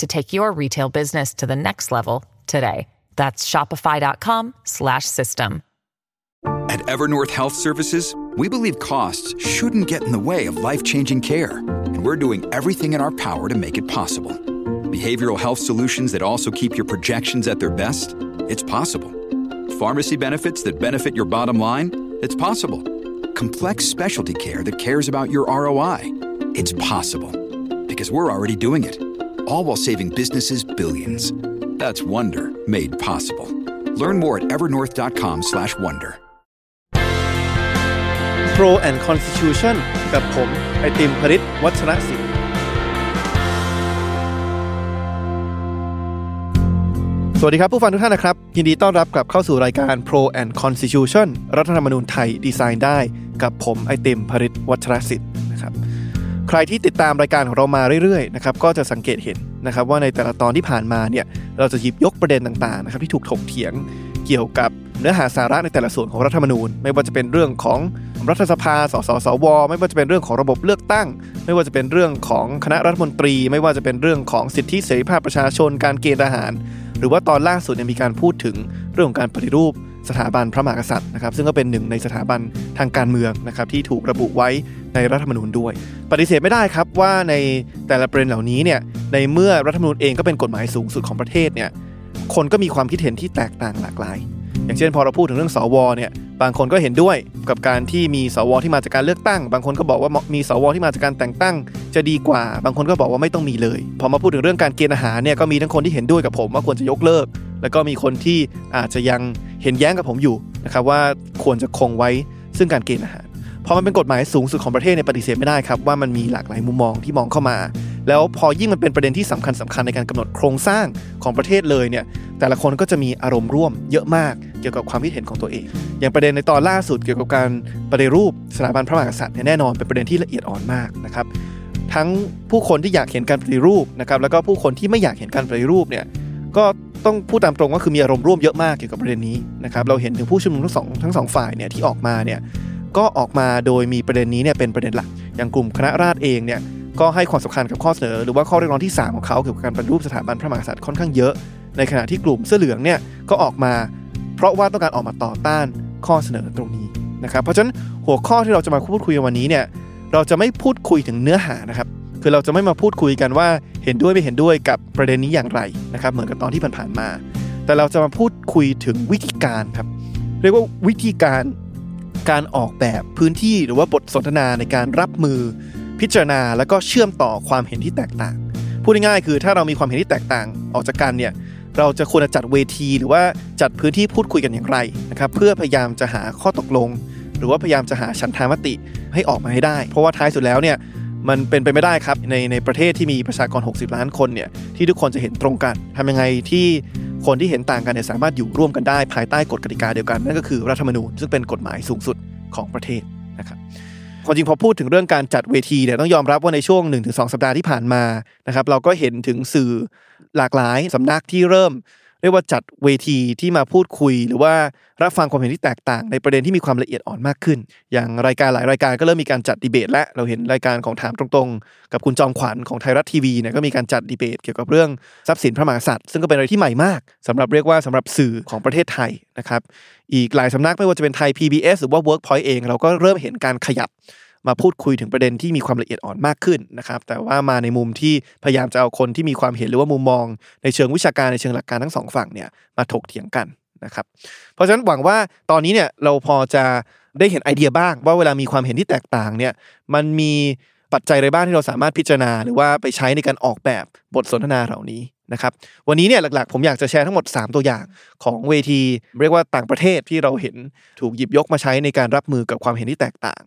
to take your retail business to the next level today. That's shopify.com slash system. At Evernorth Health Services, we believe costs shouldn't get in the way of life changing care, and we're doing everything in our power to make it possible. Behavioral health solutions that also keep your projections at their best? It's possible. Pharmacy benefits that benefit your bottom line? It's possible. Complex specialty care that cares about your ROI? It's possible. Because we're already doing it, all while saving businesses billions. That's Wonder made possible. Learn more at evernorth.com/slash wonder. Pro and Constitution กับผม ไอติมพริตวัชรศิลป์สวัสดีครับผู้ฟังทุกท่านนะครับ ยินดีต้อนรับกลับเข้าสู่รายการ Pro and Constitution รัฐธรรมนูญไทยดีไซน์ได้ กับผมไอติมพริตวัชรศิลป์นะครับ ใครที่ติดตามรายการของเรามาเรื่อยๆนะครับก็จะสังเกตเห็นนะครับว่าในแต่ละตอนที่ผ่านมาเนี่ยเราจะหยิบยกประเด็นต่างๆนะครับที่ถูกถกเถียงเกี่ยวกับเนื้อหาสาระในแต่ละส่วนของรัฐธรรมนูญ ไม่ว่าจะเป็นเรื่องของรัฐสภา สสสว ไม่ว่าจะเป็นเรื่องของระบบเลือกตั้ง ไม่ว่าจะเป็นเรื่องของคณะรัฐมนตรี ไม่ว่าจะเป็นเรื่องของสิทธิเสรีภาพประชาชน การเกณฑ์ทหาร หรือว่าตอนล่าสุดเนี่ยมีการพูดถึงเรื่องของการปฏิรูป สถาบันพระมหากษัตริย์นะครับ ซึ่งก็เป็นหนึ่งในสถาบันทางการเมืองนะครับที่ถูกระบุไว้ในรัฐธรรมนูญด้วย ปฏิเสธไม่ได้ครับว่าในแต่ละประเด็นเหล่านี้เนี่ยในเมื่อรัฐธรรมนูญเองก็เป็นกฎหมายสูงสุดของประเทศเนี่ยคนก็มีความคิดเห็นที่แตกต่างหลากหลาย อย่างเช่นพอเราพูดถึงเรื่องสวเนี่ยบางคนก็เห็นด้วยกับการที่มีสวที่มาจากการเลือกตั้ง บางคนก็บอกว่ามีสวที่มาจากการแต่งตั้ง จะดีกว่า บางคนก็บอกว่าไม่ต้องมีเลย พอมาพูดถึงเรื่องการเกณฑ์อาหารเนี่ยก็มีทั้งคนที่เห็นด้วยกับผมว่าควรจะยกเลิก แล้วก็มีคนที่อาจจะยังเห็นแย้งกับผมอยู่นะครับว่าควรจะคงไว้ซึ่งการเกณฑ์อาหารพอมันเป็นกฎหมายสูงสุดของประเทศในยปฏิเสธไม่ได้ครับว่ามันมีหลากหลายมุมมองที่มองเข้ามา แล้วพอยิ่งมันเป็นประเด็นที่สำคัญสำคัญในการกำหนดโครงสร้างของประเทศเลยเนี่ยแต่ละคนก็จะมีอารมณ์ร่วมเยอะมากเกี่ยวกับความคิดเห็นของตัวเอง อย่างประเด็นในตอนล่าสุดเกี่ยวกับการปฏิรูปสถาบันพระมหากษัตริย์เนี่ยแน่นอนเป็นประเด็นที่ละเอียดอ่อนมากนะครับทั้งผู้คนที่อยากเห็นการปฏิรูปนะครับแล้วก็ผู้คนที่ไม่อยากเห็นการปฏิรูปเนี่ยก็ ต้องพูดตามตรงว่าคือมีอารมณ์ร่วมเยอะมากเกี่ยวกับประเด็นนี้นะครับเราเห็นถึงผู้ชุมนุมทั้งสองทั้งสองฝ่ายเนี่ยที่ออกมาเนี่ยก็ออกมาโดยมีประเด็นนี้เนี่ยเป็นประเด็นหลัก อย่างกลุ่มคณะราษฎรเองเนี่ยก็ให้ความสำคัญกับข้อเสนอ หรือว่าข้อเรียกร้องที่ 3 ของเขาเกี่ยวกับการปฏิรูปสถาบันพระมหากษัตริย์ค่อนข้างเยอะ ในขณะที่กลุ่มเสื้อเหลืองเนี่ยก็ออกมา เพราะว่าต้องการออกมาต่อต้านข้อเสนอตรงนี้นะครับเพราะฉะนั้นหัวข้อที่เราจะมาพูดคุยวันนี้เนี่ยเราจะไม่พูดคุยถึงเนื้อหานะครับ คือเราจะไม่มาพูดคุยกันว่าเห็นด้วยไม่เห็นด้วยกับประเด็นนี้อย่างไรนะครับเหมือนกับตอนที่ผ่านๆมา แต่เราจะมาพูดคุยถึงวิธีการครับ เรียกว่าวิธีการการออกแบบพื้นที่หรือว่าบทสนทนาในการรับมือ พิจารณาแล้วก็เชื่อมต่อความเห็นที่แตกต่าง พูดง่ายๆคือถ้าเรามีความเห็นที่แตกต่างออกจากกันเนี่ยเราจะควรจะจัดเวที หรือว่าจัดพื้นที่พูดคุยกันอย่างไรนะครับเพื่อพยายามจะหาข้อตกลง หรือว่าพยายามจะหาฉันทามติให้ออกมาให้ได้ เพราะว่าท้ายสุดแล้วเนี่ย มันเป็นไปไม่ได้ครับในในประเทศที่มีประชากร 60 ล้านคนเนี่ยที่ทุกคนจะเห็นตรงกันทำยังไงที่คนที่เห็นต่างกันเนี่ยสามารถอยู่ร่วมกันได้ ภายใต้กฎกติกาเดียวกันนั่นก็คือรัฐธรรมนูญซึ่งเป็นกฎหมายสูงสุดของประเทศนะครับความจริงพอพูดถึงเรื่องการจัดเวทีเนี่ยต้องยอมรับว่าในช่วง 1-2 สัปดาห์ที่ผ่านมานะครับเราก็เห็นถึงสื่อหลากหลายสำนักที่เริ่ม เรียกว่าจัดเวทีที่มาพูดคุย หรือว่ารับฟังความเห็นที่แตกต่าง ในประเด็นที่มีความละเอียดอ่อนมากขึ้น อย่างรายการหลายรายการก็เริ่มมีการจัดดีเบต และเราเห็นรายการของถามตรงๆ กับคุณจอมขวัญของไทยรัฐทีวีเนี่ยก็มีการจัดดีเบต เกี่ยวกับเรื่องทรัพย์สินพระมหากษัตริย์ซึ่งก็เป็นอะไรที่ใหม่มากสำหรับเรียกว่าสำหรับสื่อของประเทศไทยนะครับอีกหลายสำนักไม่ว่าจะเป็นไทย PBS หรือว่า Workpoint เองเราก็เริ่มเห็นการขยับ มาพูดคุยถึงประเด็นที่มีความละเอียดอ่อนมากขึ้นนะครับแต่ว่ามาในมุมที่พยายามจะเอาคนที่มีความเห็นหรือว่ามุมมอง ในเชิงวิชาการในเชิงหลักการทั้งสองฝั่งเนี่ยมาถกเถียงกันนะครับเพราะฉะนั้นหวังว่าตอนนี้เนี่ยเราพอจะได้เห็นไอเดียบ้าง ว่าเวลามีความเห็นที่แตกต่างเนี่ยมันมีปัจจัยอะไรบ้างที่เราสามารถพิจารณา หรือว่าไปใช้ในการออกแบบบทสนทนาเหล่านี้นะครับวันนี้เนี่ยหลักๆ ผมอยากจะแชร์ทั้งหมด 3 ตัวอย่างของเวที เรียกว่าต่างประเทศที่เราเห็นถูกหยิบยกมาใช้ในการรับมือกับความเห็นที่แตกต่าง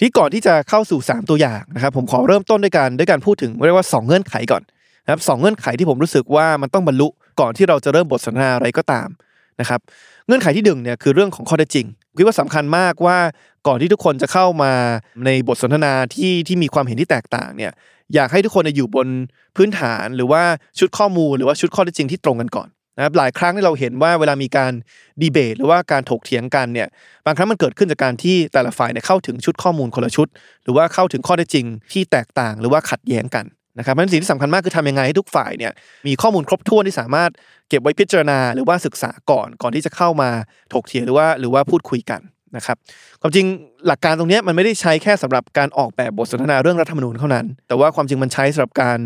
ที่ก่อนที่จะเข้าสู่ 3 ตัวอย่างนะครับผมขอเริ่มต้นด้วยการด้วยการพูดถึงเรียกว่า 2 เงื่อนไขก่อนนะครับสองเงื่อนไขที่ผมรู้สึกว่ามันต้องบรรลุก่อนที่เราจะเริ่มบทสนทนาอะไรก็ตามนะครับเงื่อนไขที่หนึ่งเนี่ยคือเรื่องของข้อเท็จจริงคิดว่าสำคัญมากว่าก่อนที่ทุกคนจะเข้ามาในบทสนทนาที่ที่มีความเห็นที่แตกต่างเนี่ยอยากให้ทุกคนอยู่บนพื้นฐานหรือว่าชุดข้อมูลหรือว่าชุดข้อเท็จจริงที่ตรงกันก่อน นะครับหลายครั้งที่เราเห็นว่าเวลามีการดีเบต หรือว่าการถกเถียงกันเนี่ยบางครั้งมันเกิดขึ้นจากการที่แต่ละฝ่ายเนี่ยเข้าถึงชุดข้อมูลคนละชุด หรือว่าเข้าถึงข้อเท็จจริงที่แตกต่างหรือว่าขัดแย้งกันนะครับเพราะฉะนั้นสิ่งที่สำคัญมากคือทำยังไงให้ทุกฝ่ายเนี่ยมีข้อมูลครบถ้วนที่สามารถเก็บไว้พิจารณา หรือว่าศึกษาก่อนก่อนที่จะเข้ามาถกเถียงหรือว่าหรือว่าพูดคุยกันนะครับความจริงหลักการตรงนี้มันไม่ได้ใช้แค่สำหรับการออกแบบบทสนทนาเรื่องรัฐธรรมนูญเท่านั้น แต่ว่าความจริงมันใช้สำหรับการ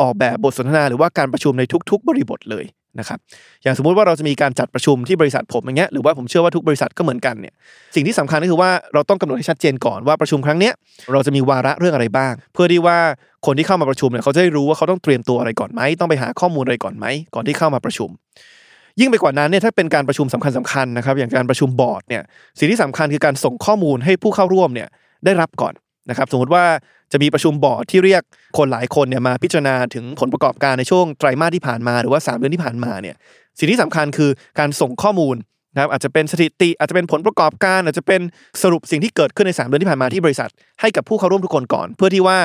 ออกแบบบทสนทนา หรือว่าการประชุมในทุก ๆ บริบทเลย นะครับอย่างสมมุติว่าเราจะมีการจัดประชุมที่บริษัทผมอย่างเงี้ยหรือว่าผมเชื่อว่าทุกบริษัทก็เหมือนกันเนี่ยสิ่งที่สำคัญก็คือว่าเราต้องกำหนดให้ชัดเจนก่อนว่าประชุมครั้งเนี้ยเราจะมีวาระเรื่องอะไรบ้าง เพื่อที่ว่าคนที่เข้ามาประชุมเนี่ยเขาจะได้รู้ว่าเขาต้องเตรียมตัวอะไรก่อนไหมต้องไปหาข้อมูลอะไรก่อนไหมก่อนที่เข้ามาประชุม ยิ่งไปกว่านั้นเนี่ยถ้าเป็นการประชุมสำคัญสคัญนะครับอย่างการประชุมบอร์ดเนี่ยสิ่งที่สำคัญคือการส่งข้อมูลให้ผู้เข้าร่วมเนี่ยได้รับก่อน นะครับสมมติว่าจะมีประชุมบอร์ดที่เรียกคนหลายคนเนี่ยมาพิจารณาถึงผลประกอบการในช่วงไตรมาสที่ผ่านมาหรือว่า 3 เดือนที่ผ่านมาเนี่ยสิ่งที่สำคัญคือการส่งข้อมูลนะครับอาจจะเป็นสถิติอาจจะเป็นผลประกอบการอาจจะเป็นสรุปสิ่งที่เกิดขึ้นใน 3 เดือนที่ผ่านมาที่บริษัท ให้กับผู้เข้าร่วมทุกคนก่อน เพื่อที่ว่า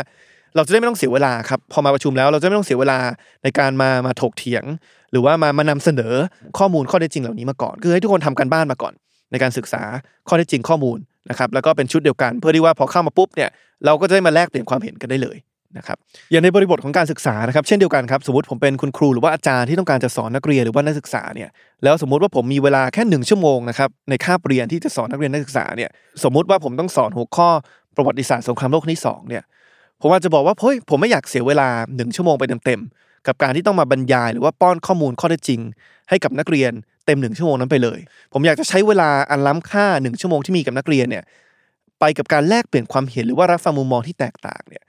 เราจะได้ไม่ต้องเสียเวลาครับพอมาประชุมแล้วเราจะไม่ต้องเสียเวลาในการมามาถกเถียง หรือว่ามามานำเสนอข้อมูลข้อเท็จจริงเหล่านี้มาก่อน คือให้ทุกคนทำการบ้านมาก่อน ในการศึกษาข้อเท็จจริงข้อมูล นะครับแล้วก็เป็นชุดเดียวกัน เพื่อที่ว่าพอเข้ามาปุ๊บเนี่ยเราก็จะได้มาแลกเปลี่ยนความเห็นกันได้เลยนะครับอย่างในบริบทของการศึกษานะครับเช่นเดียวกันครับสมมติผมเป็นคุณครูหรือว่าอาจารย์ที่ต้องการจะสอนนักเรียนหรือว่านักศึกษาเนี่ยแล้วสมมติว่าผมมีเวลาแค่หนึ่งชั่วโมงนะครับในคาบเรียนที่จะสอนนักเรียนนักศึกษาเนี่ยสมมติว่าผมต้องสอนหัวข้อประวัติศาสตร์สงครามโลกครั้งที่สองเนี่ยผมอาจจะบอกว่าเฮ้ยผมไม่อยากเสียเวลาหนึ่งชั่วโมงไปเต็มๆกับการที่ต้องมาบรรยาย หรือว่าป้อนข้อมูลข้อเท็จจริง ให้กับนักเรียน เต็มหนึ่งชั่วโมงนั้นไปเลย ผมอยากจะใช้เวลาอันล้ำค่าหนึ่งชั่วโมงที่มีกับนักเรียนเนี่ยไปกับการแลกเปลี่ยนความเห็นหรือว่ารับฟังมุมมองที่แตกต่างเนี่ย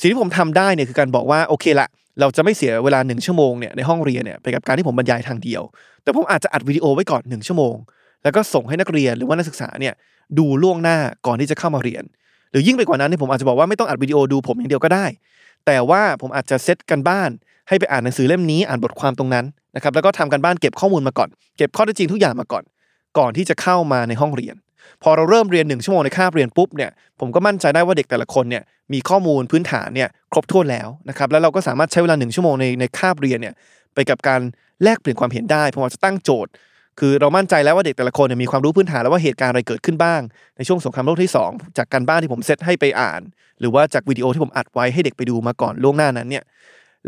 สิ่งที่ผมทำได้เนี่ยคือการบอกว่าโอเคละเราจะไม่เสียเวลาหนึ่งชั่วโมงเนี่ยในห้องเรียนเนี่ยไปกับการที่ผมบรรยายทางเดียว แต่ผมอาจจะอัดวิดีโอไว้ก่อนหนึ่งชั่วโมง แล้วก็ส่งให้นักเรียนหรือว่านักศึกษาเนี่ยดูล่วงหน้าก่อนที่จะเข้ามาเรียน หรือยิ่งไปกว่านั้นเนี่ยผมอาจจะบอกว่าไม่ต้องอัดวิดีโอดูผมอย่างเดียวก็ได้ แต่ว่าผมอาจจะเซตกันบ้าน ให้ไปอ่านหนังสือเล่มนี้อ่านบทความตรงนั้นนะครับแล้วก็ทำกันบ้านเก็บข้อมูลมาก่อน เก็บข้อเท็จจริงทุกอย่างมาก่อน ก่อนที่จะเข้ามาในห้องเรียน พอเราเริ่มเรียนหนึ่งชั่วโมงในคาบเรียนปุ๊บเนี่ยผมก็มั่นใจได้ว่าเด็กแต่ละคนเนี่ยมีข้อมูลพื้นฐานเนี่ยครบถ้วนแล้วนะครับแล้วเราก็สามารถใช้เวลาหนึ่งชั่วโมงในในคาบเรียนเนี่ยไปกับการแลกเปลี่ยนความเห็นได้ผมอาจจะตั้งโจทย์ คือเรามั่นใจแล้วว่าเด็กแต่ละคนเนี่ยมีความรู้พื้นฐานแล้วว่าเหตุการณ์อะไรเกิดขึ้นบ้าง ในช่วงสงครามโลกที่ 2 จากการบ้านที่ผมเซตให้ไปอ่าน หรือว่าจากวิดีโอที่ผมอัดไว้ให้เด็กไปดูมาก่อนล่วงหน้านั้นเนี่ย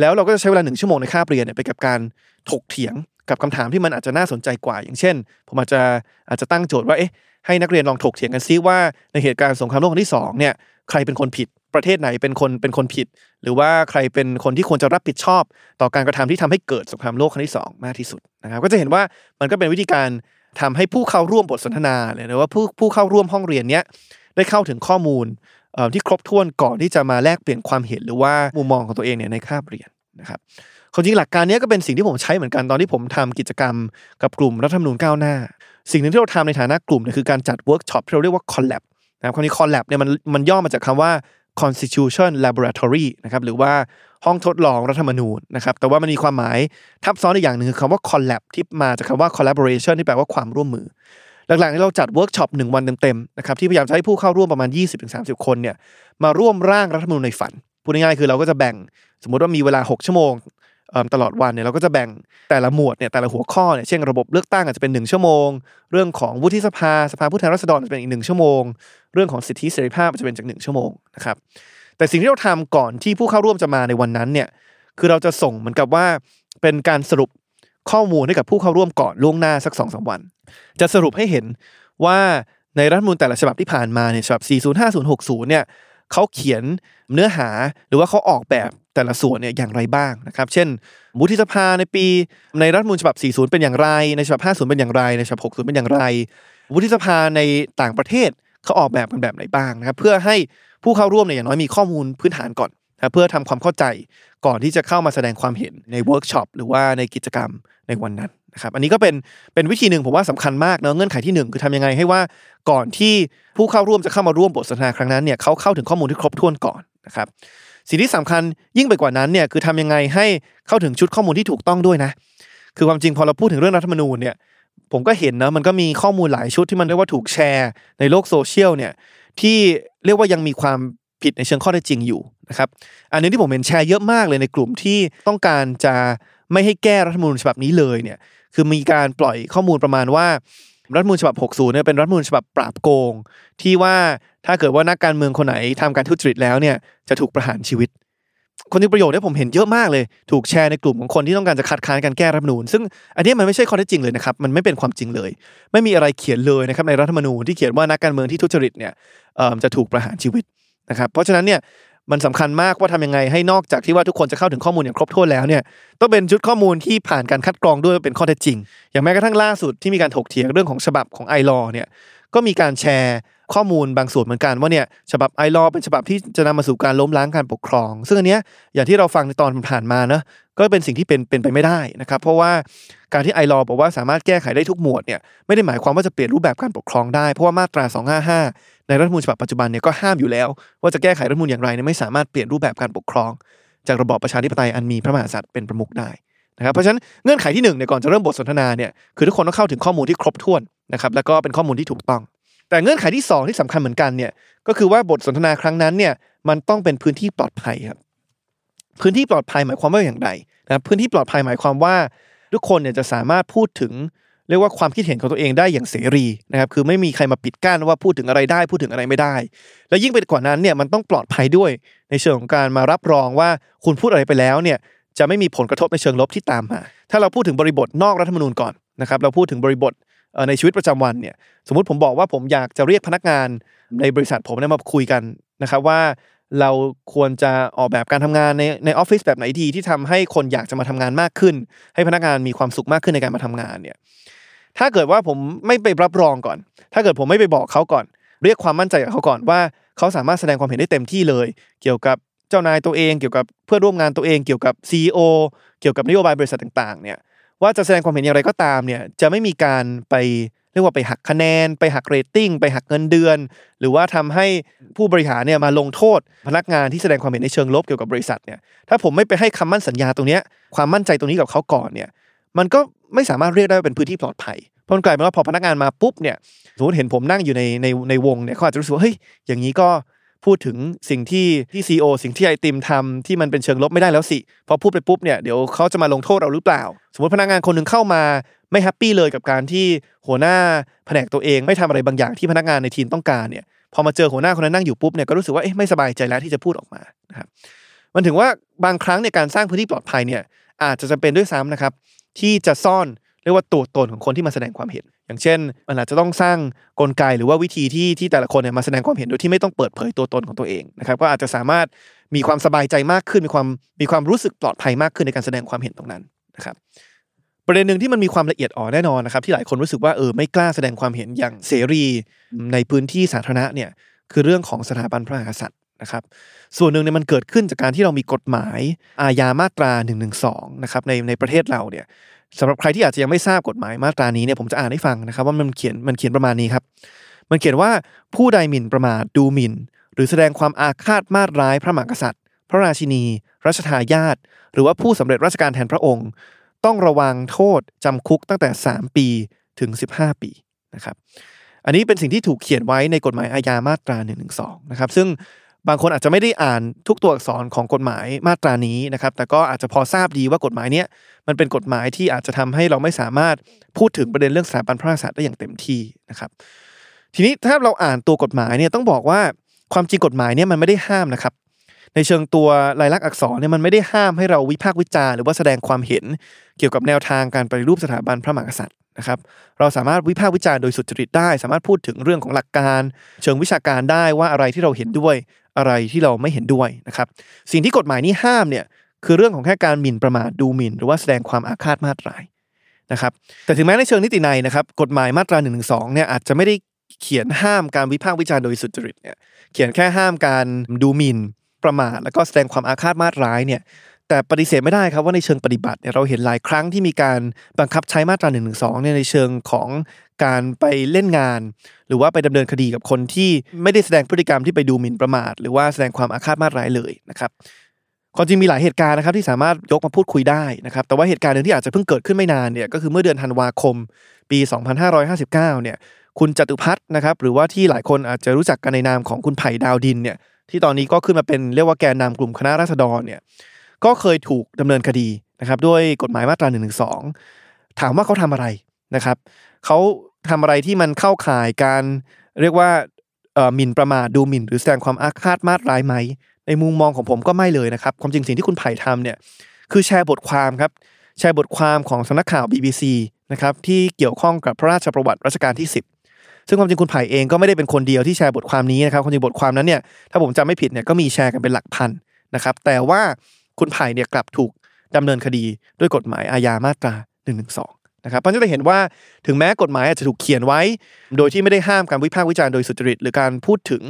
แล้วเราก็จะใช้เวลาหนึ่งชั่วโมงในคาบเรียนเนี่ยไปกับการถกเถียงกับคำถามที่มันอาจจะน่าสนใจกว่า อย่างเช่น ผมอาจจะอาจจะตั้งโจทย์ว่าเอ๊ะให้นักเรียนลองถกเถียงกันซิว่าในเหตุการณ์สงครามโลกครั้งที่สองเนี่ยใครเป็นคนผิดประเทศไหนเป็นคนเป็นคนผิด หรือว่าใครเป็นคนที่ควรจะรับผิดชอบ ต่อการกระทำที่ทำให้เกิดสงครามโลกครั้งที่สองมากที่สุดนะครับก็จะเห็นว่ามันก็เป็นวิธีการทำให้ผู้เข้าร่วมบทสนทนาหรือว่าผู้ผู้เข้าร่วมห้องเรียนเนี้ยได้เข้าถึงข้อมูล ที่ครบถ้วนก่อนที่จะมาแลกเปลี่ยนความเห็นหรือว่ามุมมองของตัวเองเนี่ยในคาบเรียนนะครับความจริงหลักการนี้ก็เป็นสิ่งที่ผมใช้เหมือนกันตอนที่ผมทำกิจกรรมกับกลุ่มรัฐธรรมนูญก้าวหน้า สิ่งหนึ่งที่เราทำในฐานะกลุ่มเนี่ยคือการจัดเวิร์กช็อปที่เราเรียกว่า collab นะครับคำนี้ collab เนี่ยมันมันย่อมาจากคำว่า constitution laboratory นะครับหรือว่าห้องทดลองรัฐธรรมนูญนะครับแต่ว่ามันมีความหมายทับซ้อนอีกอย่างหนึ่งคือคำว่า collab ที่มาจากคำว่า collaboration ที่แปลว่าความร่วมมือ หลังๆนี้เราจัดเวิร์กช็อปหนึ่งวันเต็มๆนะครับที่พยายามจะให้ผู้เข้าร่วมประมาณ 20-30 คนเนี่ยมาร่วมร่างรัฐธรรมนูญในฝันพูดง่ายๆคือเราก็จะแบ่งสมมติว่ามีเวลา 6 ชั่วโมงตลอดวันเนี่ยเราก็จะแบ่งแต่ละหมวดเนี่ยแต่ละหัวข้อเนี่ยเช่นระบบเลือกตั้งอาจจะเป็น 1 ชั่วโมง เรื่องของวุฒิสภาสภาผู้แทนราษฎรอาจจะเป็นอีกหนึ่งชั่วโมง เรื่องของสิทธิเสรีภาพจะเป็นจากหนึ่งชั่วโมงนะครับแต่สิ่งที่เราทำก่อนที่ผู้เข้าร่วมจะมาในวันนั้นเนี่ยคือเราจะส่งเหมือนกับว่าเป็นการสรุป ข้อมูลให้กับผู้เข้าร่วมก่อนล่วงหน้าสัก2อสวัน จะสรุปให้เห็นว่าในรัฐธรรมนูญแต่ละฉบับที่ผ่านมาเนี่ยฉบับ 40 50 60 เนี่ยเขาเขียนเนื้อหาหรือว่าเขาออกแบบแต่ละส่วนเนี่ยอย่างไรบ้างนะครับ เช่นวุฒิสภาในปีในรัฐธรรมนูญฉบับ 40 เป็นอย่างไร ในฉบับ 50 เป็นอย่างไร ในฉบับ 60 เป็นอย่างไรวุฒิสภาในต่างประเทศเขาออกแบบกันแบบไหนบ้างนะครับ เพื่อให้ผู้เข้าร่วมเนี่ยอย่างน้อยมีข้อมูลพื้นฐานก่อน นะเพื่อทำความเข้าใจก่อนที่จะเข้ามาแสดงความเห็นในเวิร์กช็อปหรือว่าในกิจกรรมในวันนั้นนะครับอันนี้ก็เป็นเป็นวิธีหนึ่งผมว่าสำคัญมากเนาะเงื่อนไขที่หนึ่งคือทำยังไงให้ว่าก่อนที่ผู้เข้าร่วมจะเข้ามาร่วมบทสนทนาครั้งนั้นเนี่ยเขาเข้าถึงข้อมูลที่ครบถ้วนก่อนนะครับสิ่งที่สำคัญยิ่งไปกว่านั้นเนี่ยคือทำยังไงให้เข้าถึงชุดข้อมูลที่ถูกต้องด้วยนะ คือความจริงพอเราพูดถึงเรื่องรัฐธรรมนูญเนี่ยผมก็เห็นนะมันก็มีข้อมูลหลายชุดที่มันเรียกว่าถูกแชร์ในโลกโซเชียลเนี่ยที่เรียกว่ายังมีความ ผิดในเชิงข้อเท็จจริงอยู่นะครับอันนี้ที่ผมเห็นแชร์เยอะมากเลยในกลุ่มที่ต้องการจะไม่ให้แก้รัฐมนูญฉบับนี้เลยเนี่ยคือมีการปล่อยข้อมูลประมาณว่า รัฐมนูญฉบับ 60 เนี่ยเป็นรัฐมนูญฉบับปราบโกง ที่ว่าถ้าเกิดว่านักการเมืองคนไหนทำการทุจริตแล้วเนี่ยจะถูกประหารชีวิต คนที่ประโยชน์เนี่ยผมเห็นเยอะมากเลย ถูกแชร์ในกลุ่มของคนที่ต้องการจะคัดค้านการแก้รัฐมนูญซึ่งอันนี้มันไม่ใช่ข้อเท็จจริงเลยนะครับมันไม่เป็นความจริงเลย ไม่มีอะไรเขียนเลยนะครับในรัฐมนูญที่เขียนว่านักการเมืองที่ทุจริตเนี่ยจะถูกประหารชีวิต นะครับเพราะฉะนั้นเนี่ยมันสำคัญมากว่าทำยังไงให้นอกจากที่ว่าทุกคนจะเข้าถึงข้อมูลอย่างครบถ้วนแล้วเนี่ยต้องเป็นชุดข้อมูลที่ผ่านการคัดกรองด้วยเป็นข้อเท็จจริง อย่างแม้กระทั่งล่าสุดที่มีการถกเถียงเรื่องของฉบับของไอรอเนี่ยก็มีการแชร์ข้อมูลบางส่วนเหมือนกันว่าเนี่ยฉบับไอรอเป็นฉบับที่จะนำมาสู่การล้มล้างการปกครอง ซึ่งอันเนี้ยอย่างที่เราฟังในตอนผ่านมาเนอะก็เป็นสิ่งที่เป็นเป็นไปไม่ได้นะครับเพราะว่าการที่ไอรอบอกว่าสามารถแก้ไขได้ทุกหมวดเนี่ยไม่ได้หมายความว่าจะเปลี่ยนรูปแบบการปกครองได้เพราะว่ามาตรา 255 ในรัฐมนูญฉบับปัจจุบันเนี่ยก็ห้ามอยู่แล้ว ว่าจะแก้ไขรัฐมนูญอย่างไรเนี่ยไม่สามารถเปลี่ยนรูปแบบการปกครอง จากระบอบประชาธิปไตยอันมีพระมหากษัตริย์เป็นประมุขได้นะครับเพราะฉะนั้นเงื่อนไขที่หนึ่งเนี่ยก่อนจะเริ่มบทสนทนาเนี่ยคือทุกคนต้องเข้าถึงข้อมูลที่ครบถ้วนนะครับแล้วก็เป็นข้อมูลที่ถูกต้อง แต่เงื่อนไขที่สองที่สำคัญเหมือนกันเนี่ยก็คือว่าบทสนทนาครั้งนั้นเนี่ยมันต้องเป็นพื้นที่ปลอดภัยครับพื้นที่ปลอดภัยหมายความว่าอย่างไรนะครับพื้นที่ปลอดภัยหมายความว่า ทุกคนเนี่ยจะสามารถพูดถึง เรียกว่าความคิดเห็นของตัวเองได้อย่างเสรีนะครับคือไม่มีใครมาปิดกั้นว่าพูดถึงอะไรได้พูดถึงอะไรไม่ได้ และยิ่งไปกว่านั้นเนี่ยมันต้องปลอดภัยด้วย ในเชิงของการมารับรองว่าคุณพูดอะไรไปแล้วเนี่ยจะไม่มีผลกระทบในเชิงลบที่ตามมา ถ้าเราพูดถึงบริบทนอกรัฐธรรมนูญก่อนนะครับเราพูดถึงบริบทในชีวิตประจำวันเนี่ยสมมติผมบอกว่าผมอยากจะเรียกพนักงานในบริษัทผมเนี่ยมาคุยกันนะครับว่าเราควรจะออกแบบการทำงานในในออฟฟิศแบบไหนดีที่ทำให้คนอยากจะมาทำงานมากขึ้น ให้พนักงานมีความสุขมากขึ้นในการมาทำงานเนี่ย ถ้าเกิดว่าผมไม่ไปรับรองก่อน ถ้าเกิดผมไม่ไปบอกเขาก่อน เรียกความมั่นใจกับเขาก่อนว่าเขาสามารถแสดงความเห็นได้เต็มที่เลย เกี่ยวกับเจ้านายตัวเอง เกี่ยวกับเพื่อนร่วมงานตัวเอง เกี่ยวกับ CEO เกี่ยวกับนโยบายบริษัทต่างๆ เนี่ย ว่าจะแสดงความเห็นอย่างไรก็ตามเนี่ย จะไม่มีการไปเรียกว่าไปหักคะแนน ไปหักเรตติ้ง ไปหักเงินเดือน หรือว่าทำให้ผู้บริหารเนี่ยมาลงโทษ พนักงานที่แสดงความเห็นในเชิงลบเกี่ยวกับบริษัทเนี่ย ถ้าผมไม่ไปให้คำมั่นสัญญาตรงเนี้ย ความมั่นใจตรงนี้กับเขาก่อนเนี่ย มันก็ ไม่สามารถเรียกได้ว่าเป็นพื้นที่ปลอดภัยเพราะมันกลายเป็นว่าพอพนักงานมาปุ๊บเนี่ยสมมติเห็นผมนั่งอยู่ในในในวงเนี่ยเขาอาจจะรู้สึกว่าเฮ้ยอย่างนี้ก็พูดถึงสิ่งที่ที่ CEO สิ่งที่ไอติมทำที่มันเป็นเชิงลบไม่ได้แล้วสิพอพูดไปปุ๊บเนี่ยเดี๋ยวเขาจะมาลงโทษเราหรือเปล่า สมมติพนักงานคนหนึ่งเข้ามาไม่ happy เลยกับการที่หัวหน้าแผนกตัวเองไม่ทำอะไรบางอย่างที่พนักงานในทีมต้องการเนี่ยพอมาเจอหัวหน้าคนนั้นนั่งอยู่ปุ๊บเนี่ยก็รู้สึกว่าเอ๊ะไม่สบายใจแล้วที่จะพูดออกมานะครับมันถึงว่าบางครั้งในการสร้างพื้นที่ปลอดภัยเนี่ยอาจจะจำเป็นด้วยซ้ำนะครับ ที่จะซ่อนเรียกว่าตัวตนของคนที่มาแสดงความเห็น อย่างเช่น มันอาจจะต้องสร้างกลไกหรือว่าวิธีที่ที่แต่ละคนเนี่ยมาแสดงความเห็นโดยที่ไม่ต้องเปิดเผยตัวตนของตัวเองนะครับก็อาจจะสามารถมีความสบายใจมากขึ้น มีความมีความรู้สึกปลอดภัยมากขึ้นในการแสดงความเห็นตรงนั้นนะครับประเด็นหนึ่งที่มันมีความละเอียดอ่อนแน่นอนนะครับที่หลายคนรู้สึกว่าเออไม่กล้าแสดงความเห็นอย่างเสรีในพื้นที่สาธารณะเนี่ยคือเรื่องของสถาบันพระมหากษัตริย์ นะครับส่วนหนึ่งเนี่ยมันเกิดขึ้นจากการที่เรามีกฎหมายอาญามาตรา1นึนะครับในในประเทศเราเนี่ยสำหรับใครที่อาจจะยังไม่ทราบกฎหมายมาตรานี้เนี่ยผมจะอ่านให้ฟังนะครับว่ามันเขียนมันเขียนประมาณนี้ครับมันเขียนว่าผู้ใดหมิ่นประมาทดูหมิ่น หรือแสดงความอาฆาตมาตร้ายพระมหากษัตริย์ พระราชินี รัชทายาทหรือว่าผู้สำเร็จราชการแทนพระองค์ ต้องระวังโทษจำคุกตั้งแต่ 3 ปีถึง 15 ปีนะครับอันนี้เป็นสิ่งที่ถูกเขียนไว้ในกฎหมายอาญามาตรา1นึนะครับซึ่ง บางคนอาจจะไม่ได้อ่านทุกตัวอักษรของกฎหมายมาตรานี้นะครับ แต่ก็อาจจะพอทราบดีว่ากฎหมายเนี้ยมันเป็นกฎหมายที่อาจจะทำให้เราไม่สามารถพูดถึงประเด็นเรื่องสถาบันพระมหากษัตริย์ได้อย่างเต็มที่นะครับ ทีนี้ถ้าเราอ่านตัวกฎหมายเนี่ยต้องบอกว่าความจริงกฎหมายเนี่ยมันไม่ได้ห้ามนะครับ ในเชิงตัวลายลักษณ์อักษรเนี่ยมันไม่ได้ห้ามให้เราวิพากษ์วิจารณ์หรือว่าแสดงความเห็นเกี่ยวกับแนวทางการปฏิรูปสถาบันพระมหากษัตริย์นะครับเราสามารถวิพากษ์วิจารณ์โดยสุจริตได้ สามารถพูดถึงเรื่องของหลักการ เชิงวิชาการได้ว่าอะไรที่เราเห็นด้วย อะไรที่เราไม่เห็นด้วยนะครับ สิ่งที่กฎหมายนี้ห้ามเนี่ยคือเรื่องของแค่การหมิ่นประมาทดูหมิ่น หรือว่าแสดงความอาฆาตมาตรายนะครับแต่ถึงแม้ในเชิงนิตินัยนะครับกฎหมายมาตรา1นึเนี่ยอาจจะไม่ได้เขียนห้ามการวิพากษ์วิจารณ์โดยสุจริตเนี่ยเขียนแค่ห้ามการดูหมิ่นประมาทแล้วก็แสดงความอาฆาตมาตร้ายเนี่ยแต่ปฏิเสธไม่ได้ครับว่าในเชิงปฏิบัติเนี่ยเราเห็นหลายครั้งที่มีการบังคับใช้มาตรา1นึเนี่ยในเชิงของ การไปเล่นงาน หรือว่าไปดำเนินคดีกับคนที่ไม่ได้แสดงพฤติกรรมที่ไปดูหมิ่นประมาท หรือว่าแสดงความอาฆาตมาตร้ายเลยนะครับความจริงมีหลายเหตุการณ์นะครับที่สามารถยกมาพูดคุยได้นะครับแต่ว่าเหตุการณ์หนึ่งที่อาจจะเพิ่งเกิดขึ้นไม่นานเนี่ยก็คือเมื่อเดือนธันวาคม ปี 2559 เนี่ยคุณจตุพัฒน์นะครับหรือว่าที่หลายคนอาจจะรู้จักกันในนามของคุณไผ่ดาวดินเนี่ยที่ตอนนี้ก็ขึ้นมาเป็นเรียกว่าแกนนำกลุ่มคณะราษฎรเนี่ยก็เคยถูกดำเนินคดีนะครับด้วยกฎหมายมาตรา1นึถามว่าเขาทำอะไรนะครับเขา ทำอะไรที่มันเข้าข่ายการเรียกว่าหมิ่นประมาทดูหมิ่น หรือแสดงความอาฆาตมาตร้ายไหม ในมุมมองของผมก็ไม่เลยนะครับ ความจริงสิ่งที่คุณไผ่ทำเนี่ยคือแชร์บทความครับแชร์บทความของสำนักข่าว BBC นะครับที่เกี่ยวข้องกับพระราชประวัติรัชกาลที่ 10 ซึ่งความจริงคุณไผ่เองก็ไม่ได้เป็นคนเดียวที่แชร์บทความนี้นะครับความจริงบทความนั้นเนี่ยถ้าผมจำไม่ผิดเนี่ยก็มีแชร์กันเป็นหลักพันนะครับแต่ว่าคุณไผ่เนี่ยกลับถูกดำเนินคดีด้วยกฎหมายอาญามาตรา1นึ นะครับเพราะฉะนั้นจะเห็นว่าถึงแม้กฎหมายอาจจะถูกเขียนไว้ โดยที่ไม่ได้ห้ามการวิพากษ์วิจารณ์โดยสุจริตหรือการพูดถึง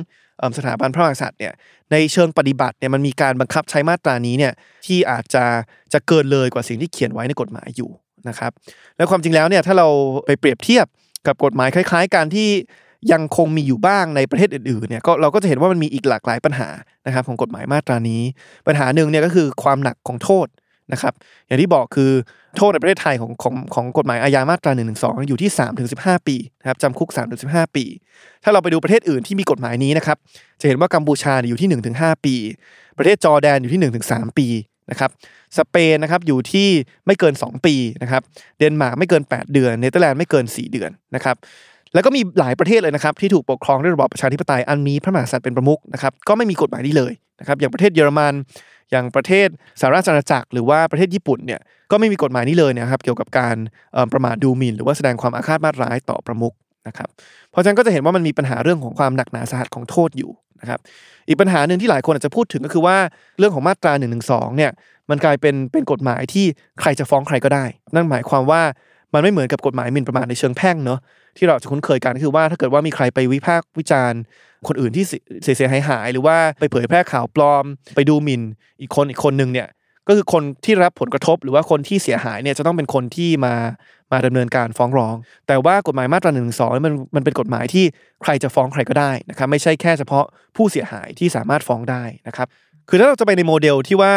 สถาบันพระมหากษัตริย์เนี่ยในเชิงปฏิบัติเนี่ยมันมีการบังคับใช้มาตรานี้เนี่ยที่อาจจะจะเกินเลยกว่าสิ่งที่เขียนไว้ในกฎหมายอยู่นะครับแล้วความจริงแล้วเนี่ยถ้าเราไปเปรียบเทียบกับกฎหมายคล้าย ๆ การที่ยังคงมีอยู่บ้างในประเทศอื่นๆเนี่ยก็เราก็จะเห็นว่ามันมีอีกหลากหลายปัญหานะครับของกฎหมายมาตรานี้ ปัญหาหนึ่งเนี่ยก็คือความหนักของโทษ นะครับอย่างที่บอกคือโทษในประเทศไทยของของของกฎหมายอาญามาตรา1นึอยู่ที่3ถึง15ปีนะครับจำคุก3ถึง15ปี ถ้าเราไปดูประเทศอื่นที่มีกฎหมายนี้นะครับจะเห็นว่ากัมพูชาอยู่ที่1ถึง5ปี ประเทศจอร์แดนอยู่ที่1ถึง3ปีนะครับสเปนนะครับอยู่ที่ไม่เกิน 2 ปีนะครับเดนมาร์กไม่เกิน 8 เดือนเนเธอร์แลนด์ไม่เกิน 4 เดือนนะครับแล้วก็มีหลายประเทศเลยนะครับที่ถูกปกครองด้วยระบอบประชาธิปไตยอันมีพระมหากษัตริย์เป็นประมุขนะครับก็ไม่มีกฎหมายนี้เลยนะครับอย่างประเทศเยอรมัน อย่างประเทศสหราชอาณาจักรหรือว่าประเทศญี่ปุ่นเนี่ยก็ไม่มีกฎหมายนี้เลยนะครับเกี่ยวกับการประมาทดูหมิ่น หรือว่าแสดงความอาฆาตมาตร้ายต่อประมุขนะครับเพราะฉะนั้นก็จะเห็นว่ามันมีปัญหาเรื่องของความหนักหนาสาหัสของโทษอยู่นะครับอีกปัญหาหนึ่งที่หลายคนอาจจะพูดถึงก็คือว่าเรื่องของมาตรา1นึเนี่ยมันกลายเป็นเป็นกฎหมายที่ใครจะฟ้องใครก็ได้ นั่นหมายความว่ามันไม่เหมือนกับกฎหมายหมิ่นประมาทในเชิงแพ่งเนาะที่เราจะคุ้นเคยกันก็คือว่าถ้าเกิดว่ามีใครไปวิพากษ์วิจารณ์ คนอื่นที่เสียหายหายหรือว่าไปเผยแพร่ข่าวปลอม ไปดูหมิ่นอีกคนอีกคนหนึ่งเนี่ยก็คือคนที่รับผลกระทบหรือว่าคนที่เสียหายเนี่ยจะต้องเป็นคนที่มามาดำเนินการฟ้องร้อง แต่ว่ากฎหมายมาตรา 112มันมันเป็นกฎหมายที่ใครจะฟ้องใครก็ได้นะครับไม่ใช่แค่เฉพาะผู้เสียหายที่สามารถฟ้องได้นะครับคือถ้าเราจะไปในโมเดลที่ว่า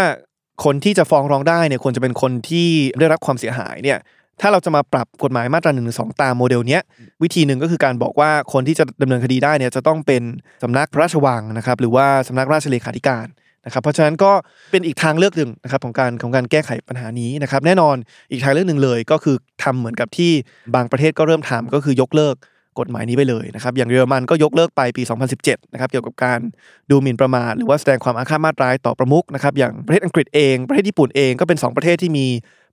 คนที่จะฟ้องร้องได้เนี่ยควรจะเป็นคนที่ได้รับความเสียหายเนี่ย ถ้าเราจะมาปรับกฎหมายมาตรา 112 ตามโมเดลเนี้ยวิธีหนึ่งก็คือการบอกว่าคนที่จะดำเนินคดีได้เนี่ยจะต้องเป็นสำนักพระราชวังนะครับหรือว่าสำนักราชเลขาธิการนะครับเพราะฉะนั้นก็เป็นอีกทางเลือกหนึ่งนะครับของการของการแก้ไขปัญหานี้นะครับแน่นอนอีกทางเลือกหนึ่งเลยก็คือทำเหมือนกับที่บางประเทศก็เริ่มทำก็คือยกเลิก กฎหมายนี้ไปเลยนะครับ อย่างเยอรมันก็ยกเลิกไปปี 2017 นะครับ เกี่ยวกับการดูหมิ่นประมาทหรือว่าแสดงความอาฆาตมาตร้ายต่อประมุขนะครับ อย่างประเทศอังกฤษเอง ประเทศญี่ปุ่นเองก็เป็น 2 ประเทศที่มี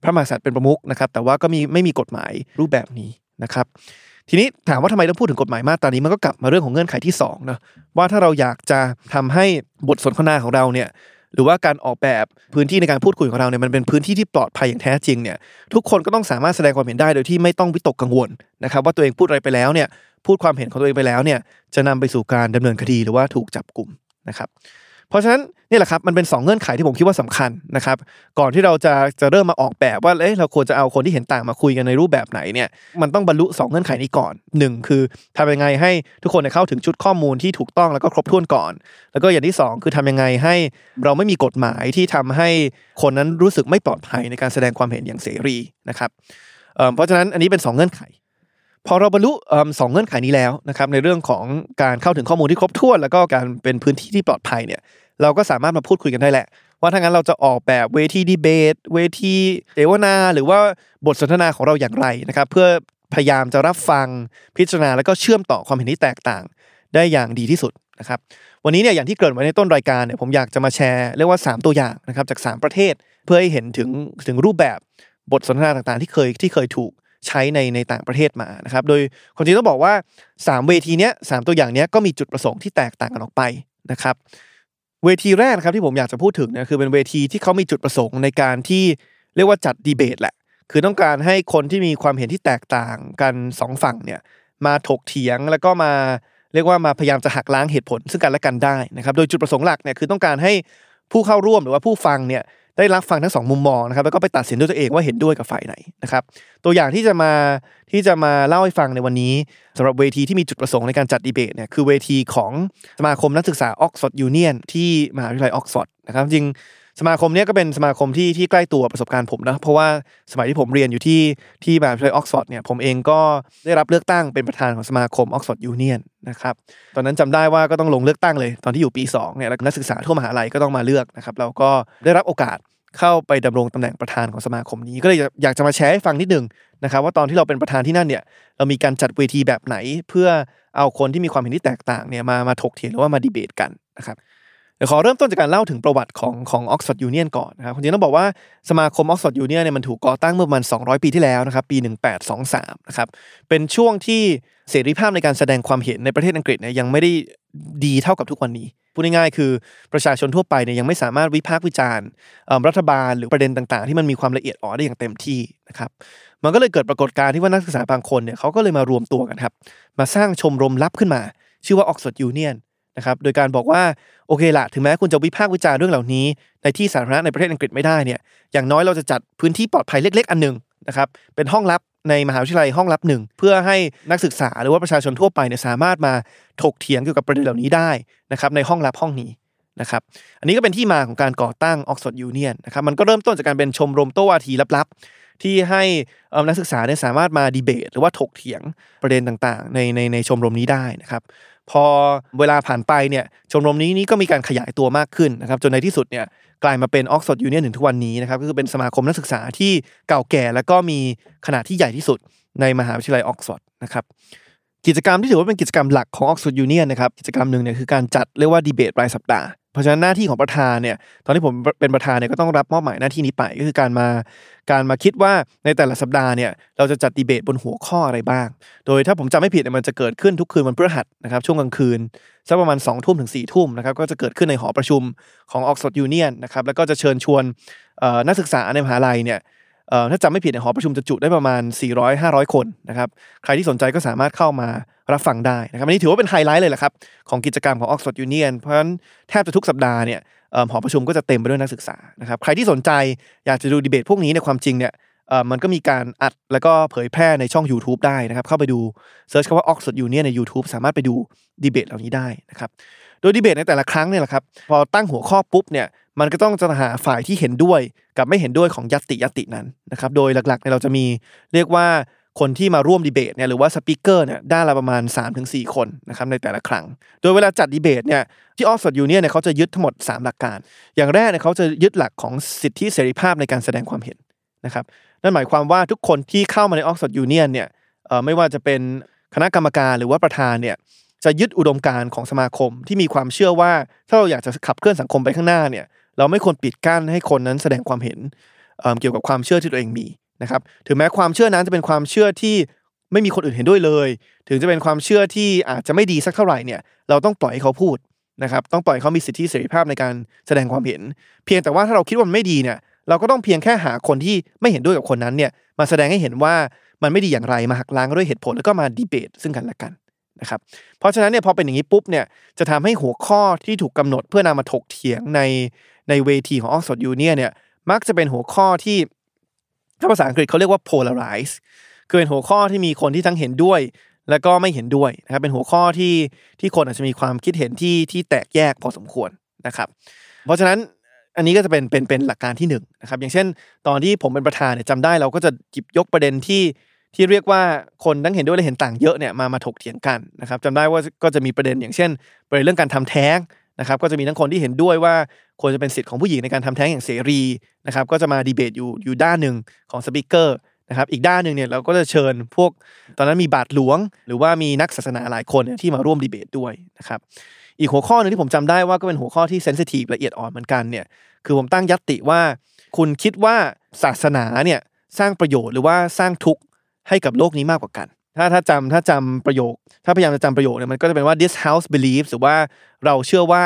พระมหากษัตริย์เป็นประมุขนะครับ แต่ว่าก็มีไม่มีกฎหมายรูปแบบนี้นะครับ ทีนี้ถามว่าทำไมต้องพูดถึงกฎหมายมาตรานี้มันก็กลับมาเรื่องของเงื่อนไขที่2นะว่าถ้าเราอยากจะทำให้บทสนทนาของเราเนี่ย หรือว่าการออกแบบพื้นที่ในการพูดคุยของเราเนี่ยมันเป็นพื้นที่ที่ปลอดภัยอย่างแท้จริงเนี่ยทุกคนก็ต้องสามารถแสดงความเห็นได้โดยที่ไม่ต้องวิตกกังวลนะครับว่าตัวเองพูดอะไรไปแล้วเนี่ยพูดความเห็นของตัวเองไปแล้วเนี่ยจะนำไปสู่การดำเนินคดีหรือว่าถูกจับกลุ่มนะครับ เพราะฉะนั้นนี่แหละครับมันเป็น 2 เงื่อนไขที่ผมคิดว่าสำคัญนะครับก่อนที่เราจะจะเริ่มมาออกแบบว่าเอ้เราควรจะเอาคนที่เห็นต่างมาคุยกันในรูปแบบไหนเนี่ยมันต้องบรรลุ 2 เงื่อนไขนี้ก่อน 1 คือทำยังไงให้ทุกคนเข้าถึงชุดข้อมูลที่ถูกต้องแล้วก็ครบถ้วนก่อน แล้วก็อย่างที่ 2 คือทำยังไงให้เราไม่มีกฎหมายที่ทำให้คนนั้นรู้สึกไม่ปลอดภัยในการแสดงความเห็นอย่างเสรีนะครับเพราะฉะนั้นอันนี้เป็น 2 เงื่อนไขพอเราบรรลุสองเงื่อนไขนี้แล้วนะครับในเรื่องของการเข้าถึงข้อมูลที่ครบถ้วน แล้วก็การเป็นพื้นที่ที่ปลอดภัยเนี่ย เราก็สามารถมาพูดคุยกันได้แหละ ว่าถ้างั้นเราจะออกแบบเวทีดีเบต เวทีเสวนา หรือว่าบทสนทนาของเราอย่างไรนะครับ เพื่อพยายามจะรับฟังพิจารณาแล้วก็เชื่อมต่อความเห็นที่แตกต่าง ได้อย่างดีที่สุดนะครับ วันนี้เนี่ยอย่างที่เกิดไว้ในต้นรายการเนี่ยผมอยากจะมาแชร์เรียกว่า 3 ตัวอย่างนะครับจาก 3 ประเทศ เพื่อให้เห็นถึงถึงรูปแบบบทสนทนาต่างๆ ที่เคยที่เคยถูกใช้ในในต่างประเทศมานะครับ โดยความจริงต้องบอกว่า 3 เวทีเนี้ยสตัวอย่างเนี้ยก็มีจุดประสงค์ที่แตกต่างกันออกไปนะครับ เวทีแรกนะครับที่ผมอยากจะพูดถึงเนี่ยคือเป็นเวทีที่เขามีจุดประสงค์ในการที่เรียกว่าจัดดีเบตแหละ คือต้องการให้คนที่มีความเห็นที่แตกต่างกัน2ฝั่งเนี่ยมาถกเถียงแล้วก็มาเรียกว่ามาพยายามจะหักล้างเหตุผลซึ่งกันและกันได้นะครับ โดยจุดประสงค์หลักเนี่ยคือต้องการให้ผู้เข้าร่วมหรือว่าผู้ฟังเนี่ย ได้รับฟังทั้งสองมุมมองนะครับแล้วก็ไปตัดสินด้วยตัวเองว่าเห็นด้วยกับฝ่ายไหนนะครับตัวอย่างที่จะมาที่จะมาเล่าให้ฟังในวันนี้สำหรับเวทีที่มีจุดประสงค์ในการจัดดีเบตเนี่ยคือเวทีของสมาคมนักศึกษาออกซฟอร์ดยูเนียนที่มหาวิทยาลัยออกซฟอร์ดนะครับจริงๆ สมาคมเนี้ยก็เป็นสมาคมที่ที่ใกล้ตัวประสบการณ์ผมนะเพราะว่าสมัยที่ผมเรียนอยู่ที่ที่มหาวิทยาลัยออกซฟอร์ดเนี่ยผมเองก็ได้รับเลือกตั้งเป็นประธานของสมาคมออกซฟอร์ดยูเนียนนะครับตอนนั้นจำได้ว่าก็ต้องลงเลือกตั้งเลยตอนที่อยู่ปี2เนี่ยแล้วนักศึกษาทั่วมหาลัยก็ต้องมาเลือกนะครับเราก็ได้รับโอกาสเข้าไปดำรงตำแหน่งประธานของสมาคมนี้ ก็เลยอยากจะมาแชร์ให้ฟังนิดนึงนะครับว่าตอนที่เราเป็นประธานที่นั่นเนี่ยเรามีการจัดเวทีแบบไหน เพื่อเอาคนที่มีความเห็นที่แตกต่างเนี่ยมามาถกเถียงหรือว่ามาดีเบตกันนะครับ เดี๋ยวขอเริ่มต้นจากการเล่าถึงประวัติของของออกซฟอร์ดยูเนียนก่อนนะครับจริงต้องบอกว่าสมาคมออกซฟอร์ดยูเนียนเนี่ยมันถูกก่อตั้งเมื่อประมาณ 200 ปีที่แล้วนะครับปี 1823นะครับเป็นช่วงที่เสรีภาพในการแสดงความเห็นในประเทศอังกฤษเนี่ยยังไม่ได้ดีเท่ากับทุกวันนี้พูดง่ายๆคือประชาชนทั่วไปเนี่ยยังไม่สามารถวิพากษ์วิจารณ์รัฐบาลหรือประเด็นต่างๆ ที่มันมีความละเอียดอ่อนได้อย่างเต็มที่นะครับมันก็เลยเกิดปรากฏการณ์ที่ว่านักศึกษาบางคนเนี่ยเขาก็เลยมารวมตัวกันครับมาสร้างชมรมลับขึ้นมา ชื่อว่าออกซฟอร์ดยูเนียน นะครับโดยการบอกว่าโอเคละถึงแม้คุณจะวิพากษ์วิจารณ์เรื่องเหล่านี้ ในที่สาธารณะในประเทศอังกฤษไม่ได้เนี่ยอย่างน้อยเราจะจัดพื้นที่ปลอดภัยเล็ก ๆ อันหนึ่งนะครับเป็นห้องลับในมหาวิทยาลัยห้องลับหนึ่งเพื่อให้นักศึกษาหรือว่าประชาชนทั่วไปเนี่ยสามารถมาถกเถียงเกี่ยวกับประเด็นเหล่านี้ได้นะครับในห้องลับห้องนี้นะครับอันนี้ก็เป็นที่มาของการก่อตั้งออกซฟอร์ดยูเนียนนะครับมันก็เริ่มต้นจากการเป็นชมรมโต้วาทีลับๆ ที่ให้นักศึกษาเนี่ยสามารถมาดีเบต หรือว่าถกเถียงประเด็นต่างๆ ในในในชมรมนี้ได้นะครับ พอเวลาผ่านไปเนี่ยชมรมนี้นี้ก็มีการขยายตัวมากขึ้นนะครับจนในที่สุดเนี่ยกลายมาเป็นออกซฟอร์ดยูเนียนถึงทุกวันนี้นะครับก็คือเป็นสมาคมนักศึกษาที่เก่าแก่ แล้วก็มีขนาดที่ใหญ่ที่สุดในมหาวิทยาลัยออกซฟอร์ดนะครับกิจกรรมที่ถือว่าเป็นกิจกรรมหลักของออกซฟอร์ดยูเนียนนะครับกิจกรรมหนึ่งเนี่ยคือการจัดเรียกว่าดีเบตรายสัปดาห์ เพราะฉะนั้นหน้าที่ของประธานเนี่ยตอนที่ผมเป็นประธานเนี่ยก็ต้องรับมอบหมายหน้าที่นี้ไปก็คือการมาการมาคิดว่าในแต่ละสัปดาห์เนี่ยเราจะจัดดีเบตบนหัวข้ออะไรบ้าง โดยถ้าผมจำไม่ผิดเนี่ยมันจะเกิดขึ้นทุกคืนวันพฤหัสนะครับช่วงกลางคืนสักประมาณ2องทุ่มถึง4ี่ทุ่มนะครับก็จะเกิดขึ้นในหอประชุมของออกซฟอร์ดยูเนียนนะครับแล้วก็จะเชิญชวนนักศึกษาในมหาลัยเนี่ยถ้าจำไม่ผิดเนี่ยหอประชุมจะจุได้ประมาณ 400-500 คนนะครับใครที่สนใจก็สามารถเข้ามา รับฟังได้นะครับอันนี้ถือว่าเป็นไฮไลท์เลยแหละครับของกิจกรรมของออกซฟอร์ดยูเนียนเพราะฉะนั้นแทบจะทุกสัปดาห์เนี่ยหอประชุมก็จะเต็มไปด้วยนักศึกษานะครับใครที่สนใจอยากจะดูดีเบตพวกนี้ในความจริงเนี่ยมันก็มีการอัดแล้วก็เผยแพร่ในช่อง YouTube ได้นะครับ เข้าไปดู search คำว่า Oxford Union ใน YouTube สามารถไปดูดีเบตเหล่านี้ได้นะครับโดยดีเบตในแต่ละครั้งเนี่ยแหละครับพอตั้งหัวข้อปุ๊บเนี่ยมันก็ต้องจะหาฝ่ายที่เห็นด้วยกับไม่เห็นด้วยของญัตติญัตตินั้นนะครับโดยหลักๆเนี่ยเราจะมีเรียกว่า คนที่มาร่วมดีเบตเนี่ยหรือว่า speaker เนี่ยด้านละประมาณ 3-4 คนนะครับในแต่ละครั้ง โดยเวลาจัดดีเบตเนี่ยที่ออ x ฟอร์ดยูเนียเนี่ยเขาจะยึดทั้งหมด 3 หลักการ อย่างแรกเนี่ยเขาจะยึดหลักของสิทธิเสรีภาพในการแสดงความเห็นนะครับนั่นหมายความว่าทุกคนที่เข้ามาในออกซฟอร์ดยูเนียนเนี่ยไม่ว่าจะเป็นคณะกรรมการหรือว่าประธานเนี่ยจะยึดอุดมการณ์ของสมาคมที่มีความเชื่อว่า ถ้าเราอยากจะขับเคลื่อนสังคมไปข้างหน้าเนี่ยเราไม่ควรปิดกั้นให้คนนั้นแสดงความเห็นเเกี่ยวกับความเชื่อที่ตัวเองมี นะครับถึงแม้ความเชื่อนั้นจะเป็นความเชื่อที่ไม่มีคนอื่นเห็นด้วยเลย ถึงจะเป็นความเชื่อที่อาจจะไม่ดีสักเท่าไหร่เนี่ยเราต้องปล่อยให้เขาพูดนะครับต้องปล่อยให้เขามีสิทธิเสรีภาพในการแสดงความเห็น เพียงแต่ว่าถ้าเราคิดว่ามันไม่ดีเนี่ยเราก็ต้องเพียงแค่หาคนที่ไม่เห็นด้วยกับคนนั้นเนี่ยมาแสดงให้เห็นว่ามันไม่ดีอย่างไรมาหักล้างด้วยเหตุผลแล้วก็มาดีเบตซึ่งกันและกันนะครับเพราะฉะนั้นเนี่ยพอเป็นอย่างนี้ปุ๊บเนี่ยจะทำให้หัวข้อที่ถูกกำหนดเพื่อนำมาถกเถียงในในเวทีของออกซฟอร์ดยูเนียเนี่ยมักจะเป็นหัวข้อที่ ถ้าภาษาอังกฤษเขาเรียกว่า polarize คือเป็นหัวข้อที่มีคนที่ทั้งเห็นด้วย แล้วก็ไม่เห็นด้วยนะครับเป็นหัวข้อที่ที่คนอาจจะมีความคิดเห็นที่ที่แตกแยกพอสมควรนะครับ เพราะฉะนั้นอันนี้ก็จะเป็นเป็นเป็นหลักการที่หนึ่งนะครับอย่างเช่น ตอนที่ผมเป็นประธานเนี่ยจำได้เราก็จะหยิบยกประเด็นที่ที่เรียกว่าคนทั้งเห็นด้วยและเห็นต่างเยอะเนี่ยมามาถกเถียงกันนะครับจำได้ว่าก็จะมีประเด็นอย่างเช่น ประเด็นเรื่องการทำแท้ง นะครับก็จะมีทั้งคนที่เห็นด้วยว่าควรจะเป็นสิทธิ์ของผู้หญิงในการทำแท้งอย่างเสรีนะครับก็จะมาดีเบตอยู่อยู่ด้านหนึ่งของสปิเกอร์นะครับอีกด้านหนึ่งเนี่ยเราก็จะเชิญพวกตอนนั้นมีบาทหลวง หรือว่ามีนักศาสนาหลายคนเนี่ยที่มาร่วมดีเบตด้วยนะครับอีกหัวข้อหนึ่งที่ผมจำได้ว่าก็เป็นหัวข้อที่เซนซิทีฟละเอียดอ่อนเหมือนกันเนี่ยคือผมตั้งยัตติว่า คุณคิดว่าศาสนาเนี่ยสร้างประโยชน์หรือว่าสร้างทุกข์ให้กับโลกนี้มากกว่ากัน ถ้าถ้าจำถ้าจำประโยค ถ้าพยายามจะจำประโยคเนี่ยมันก็จะเป็นว่า this house believes หรือว่าเราเชื่อว่า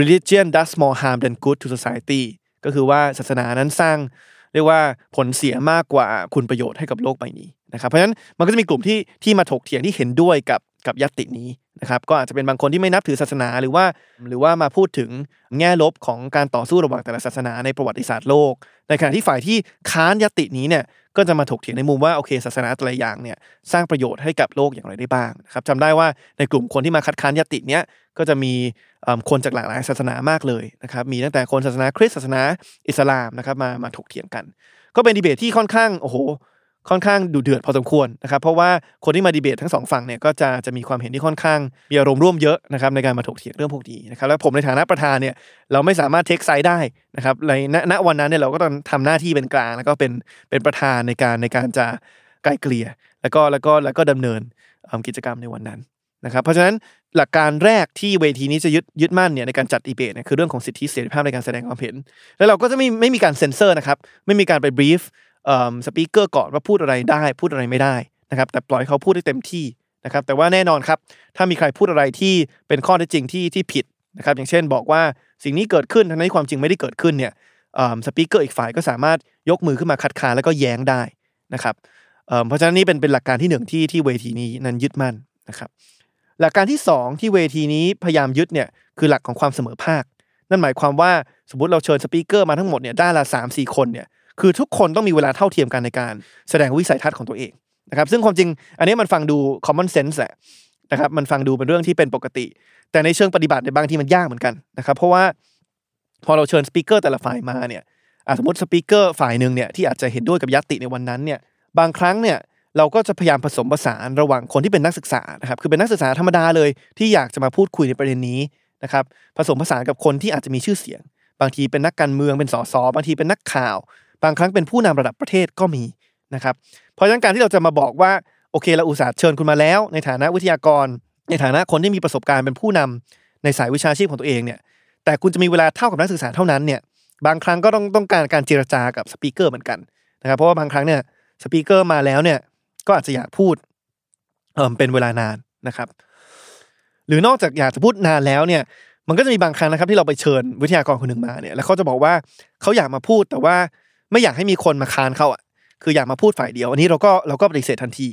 religion does more harm than good to society ก็คือว่าศาสนานั้นสร้าง เรียกว่าผลเสียมากกว่าคุณประโยชน์ให้กับโลกใบนี้นะครับเพราะฉะนั้นมันก็จะมีกลุ่มที่ที่มาถกเถียงที่เห็นด้วยกับกับยตตินี้นะครับก็อาจจะเป็นบางคนที่ไม่นับถือศาสนาหรือว่า หรือว่ามาพูดถึงแง่ลบของการต่อสู้ระหว่างแต่ละศาสนาในประวัติศาสตร์โลก ในขณะที่ฝ่ายที่ค้านยตตินี้เนี่ย ก็จะมาถกเถียงในมุมว่าโอเคศาสนาแต่ละอย่างเนี่ยสร้างประโยชน์ให้กับโลกอย่างไรได้บ้างนะครับจำได้ว่าในกลุ่มคนที่มาคัดค้านยตติเนี้ยก็จะมีคนจากหลากหลายศาสนามากเลยนะครับมีตั้งแต่คนศาสนาคริสต์ศาสนาอิสลามนะครับมามาถกเถียงกัน ก็เป็นดีเบตที่ค่อนข้างโอ้โห ค่อนข้างดูเดือดพอสมควรนะครับเพราะว่าคนที่มาดีเบตทั้งสองฝั่งเนี่ยก็จะจะมีความเห็นที่ค่อนข้างมีอารมณ์ร่วมเยอะนะครับในการมาถกเถียงเรื่องพวกนี้นะครับแล้วผมในฐานะประธานเนี่ยเราไม่สามารถ take side ได้นะครับในณวันนั้นเนี่ยเราก็ต้องทำหน้าที่เป็นกลาง แล้วก็เป็นเป็นประธานในการในการจะไกล่เกลี่ย แล้วก็แล้วก็แล้วก็ดำเนินกิจกรรมในวันนั้นนะครับเพราะฉะนั้นหลักการแรกที่เวทีนี้จะยึดยึดมั่นเนี่ยในการจัดดีเบตเนี่ยคือเรื่องของสิทธิเสรีภาพในการแสดงความเห็น แล้วเราก็จะไม่ไม่มีการเซ็นเซอร์นะครับไม่มีการไป brief speaker ก่อนว่าพูดอะไรได้ พูดอะไรไม่ได้นะครับ แต่ปล่อยเขาพูดได้เต็มที่นะครับ แต่ว่าแน่นอนครับ ถ้ามีใครพูดอะไรที่เป็นข้อเท็จจริงที่ที่ผิดนะครับ อย่างเช่นบอกว่าสิ่งนี้เกิดขึ้นทั้งที่ความจริงไม่ได้เกิดขึ้นเนี่ยสปีกเกอร์อีกฝ่ายก็สามารถยกมือขึ้นมาคัดค้านแล้วก็แย้งได้นะครับเพราะฉะนั้นนี่เป็นเป็นหลักการที่หนึ่งที่ที่เวทีนี้นั้นยึดมั่นนะครับหลักการที่ 2 ที่เวทีนี้พยายามยึดเนี่ยคือหลักของความเสมอภาค นั่นหมายความว่าสมมติเราเชิญสปีกเกอร์มาทั้งหมดเนี่ยด้านละสามสี่คนเนี่ย คือทุกคนต้องมีเวลาเท่าเทียมกันในการแสดงวิสัยทัศน์ของตัวเองนะครับซึ่งความจริงอันนี้มันฟังดู common sense แหละนะครับมันฟังดูเป็นเรื่องที่เป็นปกติ แต่ในเชิงปฏิบัติในบางที่มันยากเหมือนกันนะครับเพราะว่าพอเราเชิญสปีกเกอร์แต่ละฝ่ายมาเนี่ยสมมติสปีกเกอร์ฝ่ายหนึ่งเนี่ยที่อาจจะเห็นด้วยกับยัตติในวันนั้นเนี่ยบางครั้งเนี่ยเราก็จะพยายามผสมผสานระหว่างคนที่เป็นนักศึกษานะครับคือเป็นนักศึกษาธรรมดาเลย ที่อยากจะมาพูดคุยในประเด็นนี้นะครับผสมผสานกับคนที่อาจจะมีชื่อเสียง บางทีเป็นนักการเมืองเป็นสสบางทีเป็นนักข่าว บางครั้งเป็นผู้นำระดับประเทศก็มีนะครับเพราะฉะนั้นการที่เราจะมาบอกว่าโอเคเราอุตส่าห์เชิญคุณมาแล้ว ในฐานะวิทยากร ในฐานะคนที่มีประสบการณ์เป็นผู้นำในสายวิชาชีพของตัวเองเนี่ยแต่คุณจะมีเวลาเท่ากับนักศึกษาเท่านั้นเนี่ยบางครั้งก็ต้องต้องการการเจรจากับสปีกเกอร์เหมือนกันนะครับเพราะว่าบางครั้งเนี่ยสปีกเกอร์มาแล้วเนี่ยก็อาจจะอยากพูดเออเป็นเวลานานนะครับ หรือนอกจากอยากจะพูดนานแล้วเนี่ยมันก็จะมีบางครั้งนะครับที่เราไปเชิญวิทยากรคนหนึ่งมาเนี่ยแล้วเขาจะบอกว่าเขาอยากมาพูดแต่ว่า ไม่อยากให้มีคนมาค้านเขาอะคืออยากมาพูดฝ่ายเดียว อันนี้เราก็เราก็ปฏิเสธทันที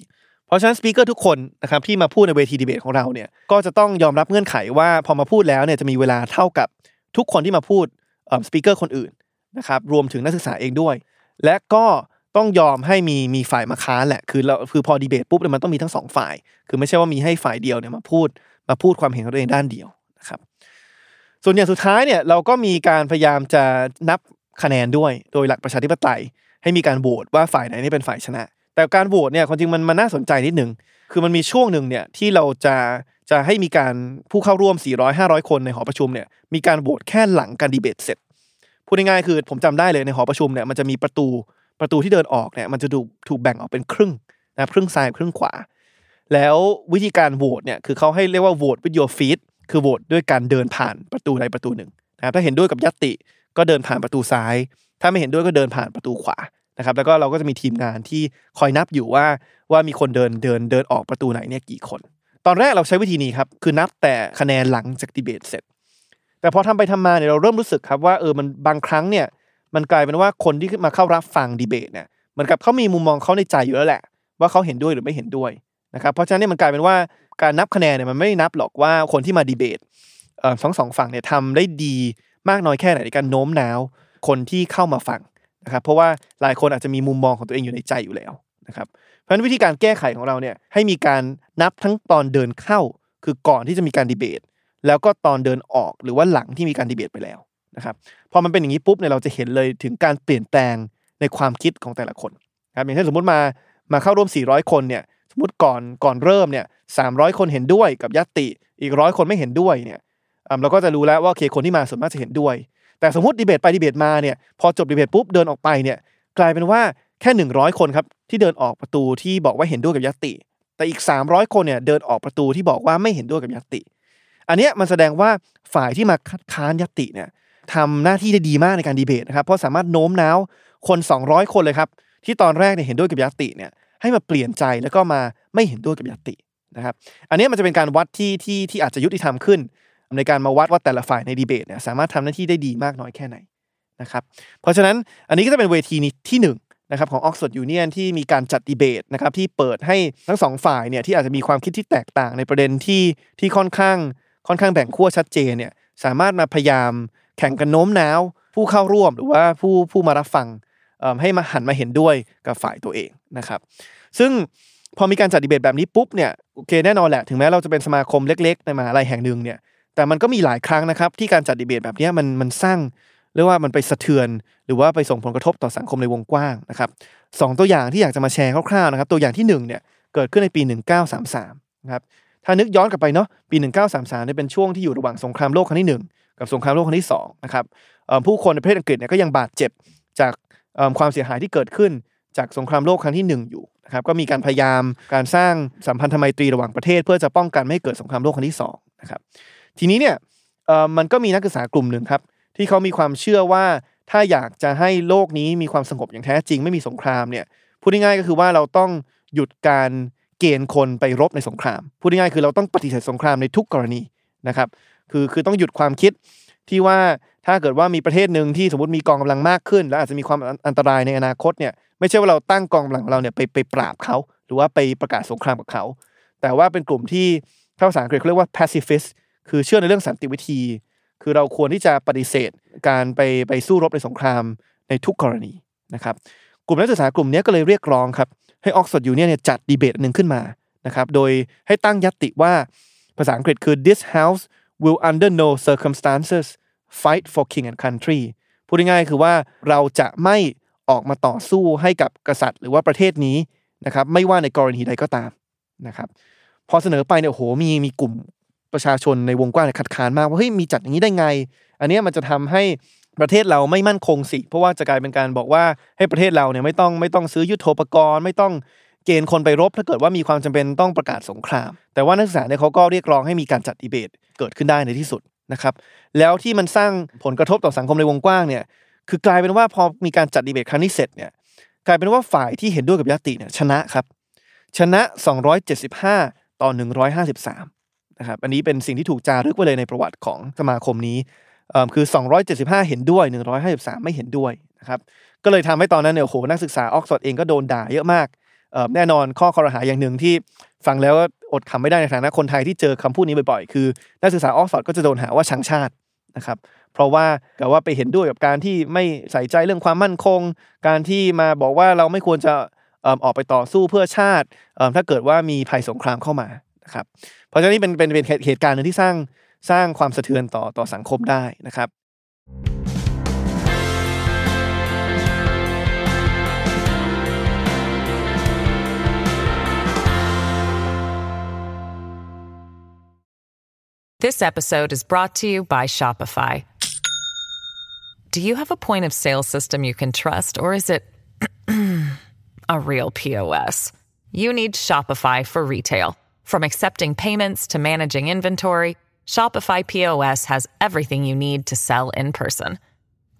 เพราะฉะนั้นสปีกเกอร์ทุกคนนะครับที่มาพูดในเวทีดีเบตของเราเนี่ยก็จะต้องยอมรับเงื่อนไขว่าพอมาพูดแล้วเนี่ยจะมีเวลาเท่ากับทุกคนที่มาพูดสปีกเกอร์คนอื่นนะครับรวมถึงนักศึกษาเองด้วย และก็ต้องยอมให้มีมีฝ่ายมาค้านแหละคือเราคือพอดีเบตปุ๊บมันต้องมีทั้งสองฝ่าย คือไม่ใช่ว่ามีให้ฝ่ายเดียวเนี่ยมาพูดมาพูดความเห็นของตัวเองด้านเดียวนะครับส่วนอย่างสุดท้ายเนี่ยเราก็มีการพยายามจะนับ คะแนนด้วยโดยหลักประชาธิปไตย ให้มีการโหวตว่าฝ่ายไหนนี่เป็นฝ่ายชนะ แต่การโหวตเนี่ยความจริงมันมันน่าสนใจนิดนึงคือมันมีช่วงหนึ่งเนี่ยที่เราจะจะให้มีการผู้เข้าร่วม 400-500 คนในหอประชุมเนี่ยมีการโหวตแค่หลังการดีเบตเสร็จพูดง่ายๆคือผมจำได้เลยในหอประชุมเนี่ยมันจะมีประตูประตูที่เดินออกเนี่ยมันจะถูกถูกแบ่งออกเป็นครึ่งนะครึ่งซ้ายครึ่งขวา แล้ววิธีการโหวตเนี่ยคือเขาให้เรียกว่าโหวต with your feet คือโหวตด้วยการเดินผ่านประตูใดประตูหนึ่งนะครับถ้าเห็นด้วยกับยติ ก็เดินผ่านประตูซ้าย ถ้าไม่เห็นด้วยก็เดินผ่านประตูขวานะครับแล้วก็เราก็จะมีทีมงานที่คอยนับอยู่ว่าว่ามีคนเดินเดินเดินออกประตูไหนเนี่ยกี่คน ตอนแรกเราใช้วิธีนี้ครับคือนับแต่คะแนนหลังจากดีเบตเสร็จ แต่พอทำไปทำมาเนี่ยเราเริ่มรู้สึกครับว่าเออมันบางครั้งเนี่ยมันกลายเป็นว่าคนที่มาเข้ารับฟังดีเบตเนี่ยเหมือนกับเขามีมุมมองเขาในใจอยู่แล้วแหละ ว่าเขาเห็นด้วยหรือไม่เห็นด้วยนะครับเพราะฉะนั้นเนี่ยมันกลายเป็นว่าการนับคะแนนเนี่ยมันไม่นับหรอกว่าคนที่มาดีเบตสองสองฝั่งเนี่ยทำได้ดี มากน้อยแค่ไหนในการโน้มน้าวคนที่เข้ามาฟังนะครับเพราะว่าหลายคนอาจจะมีมุมมองของตัวเองอยู่ในใจอยู่แล้วนะครับเพราะฉะนั้นวิธีการแก้ไขของเราเนี่ยให้มีการนับทั้งตอนเดินเข้า คือก่อนที่จะมีการดีเบต แล้วก็ตอนเดินออกหรือว่าหลังที่มีการดีเบตไปแล้วนะครับพอมันเป็นอย่างนี้ปุ๊บเนี่ยเราจะเห็นเลยถึงการเปลี่ยนแปลงในความคิดของแต่ละคนครับอย่างเช่นสมมติมามาเข้าร่วม 400 คนเนี่ยสมมติก่อนก่อนเริ่มเนี่ย300คนเห็นด้วยกับยัตติ อีกร้อยคนไม่เห็นด้วยเนี่ย เราก็จะรู้แล้วว่าโอเคคนที่มาส่วนมากจะเห็นด้วย แต่สมมติดีเบตไปดีเบตมาเนี่ยพอจบดีเบตปุ๊บเดินออกไปเนี่ยกลายเป็นว่าแค่ 100 คนครับที่เดินออกประตูที่บอกว่าเห็นด้วยกับยัตติ แต่อีก 300 คนเนี่ยเดินออกประตูที่บอกว่าไม่เห็นด้วยกับยัตติ อันนี้มันแสดงว่าฝ่ายที่มาคัดค้านยัตติเนี่ยทำหน้าที่ได้ดีมากในการดีเบตนะครับเพราะสามารถโน้มน้าวคน 200 คนเลยครับที่ตอนแรกเนี่ยเห็นด้วยกับยติเนี่ยให้มาเปลี่ยนใจแล้วก็มาไม่เห็นด้วยกับยตินะครับ อันนี้มันจะเป็นการวัดที่ที่ที่อาจจะยุติธรรมขึ้น ในการมาวัดว่าแต่ละฝ่ายในดีเบตเนี่ยสามารถทำหน้าที่ได้ดีมากน้อยแค่ไหนนะครับเพราะฉะนั้นอันนี้ก็จะเป็นเวทีนี้ที่1นะครับของ Oxford Union ที่มีการจัดดีเบตนะครับที่เปิดให้ทั้งสองฝ่ายเนี่ยที่อาจจะมีความคิดที่แตกต่างในประเด็นที่ที่ค่อนข้างค่อนข้างแบ่งขั้วชัดเจนเนี่ยสามารถมาพยายามแข่งกันโน้มน้าว ผู้เข้าร่วมหรือว่าผู้ผู้มารับฟังให้มาหันมาเห็นด้วยกับฝ่ายตัวเองนะครับซึ่งพอมีการจัดดีเบตแบบนี้ปุ๊บเนี่ยโอเคแน่นอนแหละถึงแม้เราจะเป็นสมาคมเล็ก ๆ ในมหาลัยแห่งหนึ่งเนี่ย แต่มันก็มีหลายครั้งนะครับ ที่การจัดดีเบตแบบนี้มันมันสร้างเรียกว่ามันไปสะเทือน หรือว่าไปส่งผลกระทบต่อสังคมในวงกว้างนะครับสองตัวอย่างที่อยากจะมาแชร์คร่าวๆนะครับ ตัวอย่างที่1เนี่ยเกิดขึ้นในปี 1933นะครับถ้านึกย้อนกลับไปเนาะปี 1933เนี่ยเป็นช่วงที่อยู่ระหว่างสงครามโลกครั้งที่ 1 กับสงครามโลกครั้งที่2นะครับผู้คนในประเทศอังกฤษเนี่ยก็ยังบาดเจ็บจากความเสียหายที่เกิดขึ้นจากสงครามโลกครั้งที่ 1 อยู่นะครับก็มีการพยายามการสร้างสัมพันธไมตรีระหว่างประเทศ เพื่อจะป้องกันไม่ให้เกิดสงครามโลกครั้งที่2นะครับ ทีนี้เนี่ยมันก็มีนักศึกษากลุ่มหนึ่งครับ ที่เขามีความเชื่อว่าถ้าอยากจะให้โลกนี้มีความสงบอย่างแท้จริงไม่มีสงครามเนี่ยพูดง่ายๆก็คือว่าเราต้องหยุดการเกณฑ์คนไปรบในสงคราม พูดง่ายๆคือเราต้องปฏิเสธสงครามในทุกกรณีนะครับคือคือต้องหยุดความคิดที่ว่าถ้าเกิดว่ามีประเทศหนึ่งที่สมมติมีกองกำลังมากขึ้น แล้วอาจจะมีความอันตรายในอนาคตเนี่ยไม่ใช่ว่าเราตั้งกองกำลังของเราเนี่ยไปไปปราบเขาหรือว่าไปประกาศสงครามกับเขา แต่ว่าเป็นกลุ่มที่ภาษาอังกฤษเขาเรียกว่า pacifist คือเชื่อในเรื่องสันติวิธี คือเราควรที่จะปฏิเสธการไปไปสู้รบในสงครามในทุกกรณีนะครับกลุ่มนักศึกษากลุ่มนี้ก็เลยเรียกร้องครับให้ออกซฟอร์ดยูเนียนจัดดีเบตหนึ่งขึ้นมานะครับโดยให้ตั้งญัตติว่าภาษาอังกฤษคือ this house will under no circumstances fight for king and country พูดง่ายๆคือว่าเราจะไม่ออกมาต่อสู้ให้กับกษัตริย์ หรือว่าประเทศนี้นะครับไม่ว่าในกรณีใดก็ตามนะครับพอเสนอไปเนี่ยโหมีมีกลุ่ม ประชาชนในวงกว้างขัดขานมากว่าเฮ้ยมีจัดอย่างนี้ได้ไง อันนี้มันจะทำให้ประเทศเราไม่มั่นคงสิ เพราะว่าจะกลายเป็นการบอกว่าให้ประเทศเราเนี่ยไม่ต้องไม่ต้องซื้อยุทโธปกรณ์ไม่ต้องเกณฑ์คนไปรบ ถ้าเกิดว่ามีความจำเป็นต้องประกาศสงคราม แต่ว่านักศึกษาเนี่ยเขาก็เรียกร้องให้มีการจัดดีเบตเกิดขึ้นได้ในที่สุดนะครับแล้วที่มันสร้างผลกระทบต่อสังคมในวงกว้างเนี่ยคือกลายเป็นว่าพอมีการจัดดีเบตครั้งนี้เสร็จเนี่ยกลายเป็นว่าฝ่ายที่เห็นด้วยกับยติเนี่ยชนะครับชนะ 275 ต่อ 153 นะครับอันนี้เป็นสิ่งที่ถูกจารึกไว้เลยในประวัติของสมาคมนี้คือ 275 เห็นด้วย 153 ไม่เห็นด้วยนะครับก็เลยทำให้ตอนนั้นเนี่ยโหนักศึกษาออกซฟอร์ดเองก็โดนด่าเยอะมากแน่นอนข้อคอรหาอย่างหนึ่งที่ฟังแล้วอดคำไม่ได้ในฐานะคนไทยที่เจอคำพูดนี้บ่อยๆ คือนักศึกษาออกซฟอร์ดก็จะโดนหาว่าชังชาตินะครับเพราะว่ากับว่าไปเห็นด้วยกับการที่ไม่ใส่ใจเรื่องความมั่นคง การที่มาบอกว่าเราไม่ควรจะออกไปต่อสู้เพื่อชาติถ้าเกิดว่ามีภัยสงครามเข้ามา นะครับเพราะฉะนั้นนี่เป็นเป็นเป็นเหตุการณ์นึงที่สร้างสร้างความสะเทือนต่อต่อสังคมได้นะครับ This episode is brought to you by Shopify. Do you have a point of sale system you can trust, or is it a real POS? You need Shopify for retail. From accepting payments to managing inventory, Shopify POS has everything you need to sell in person.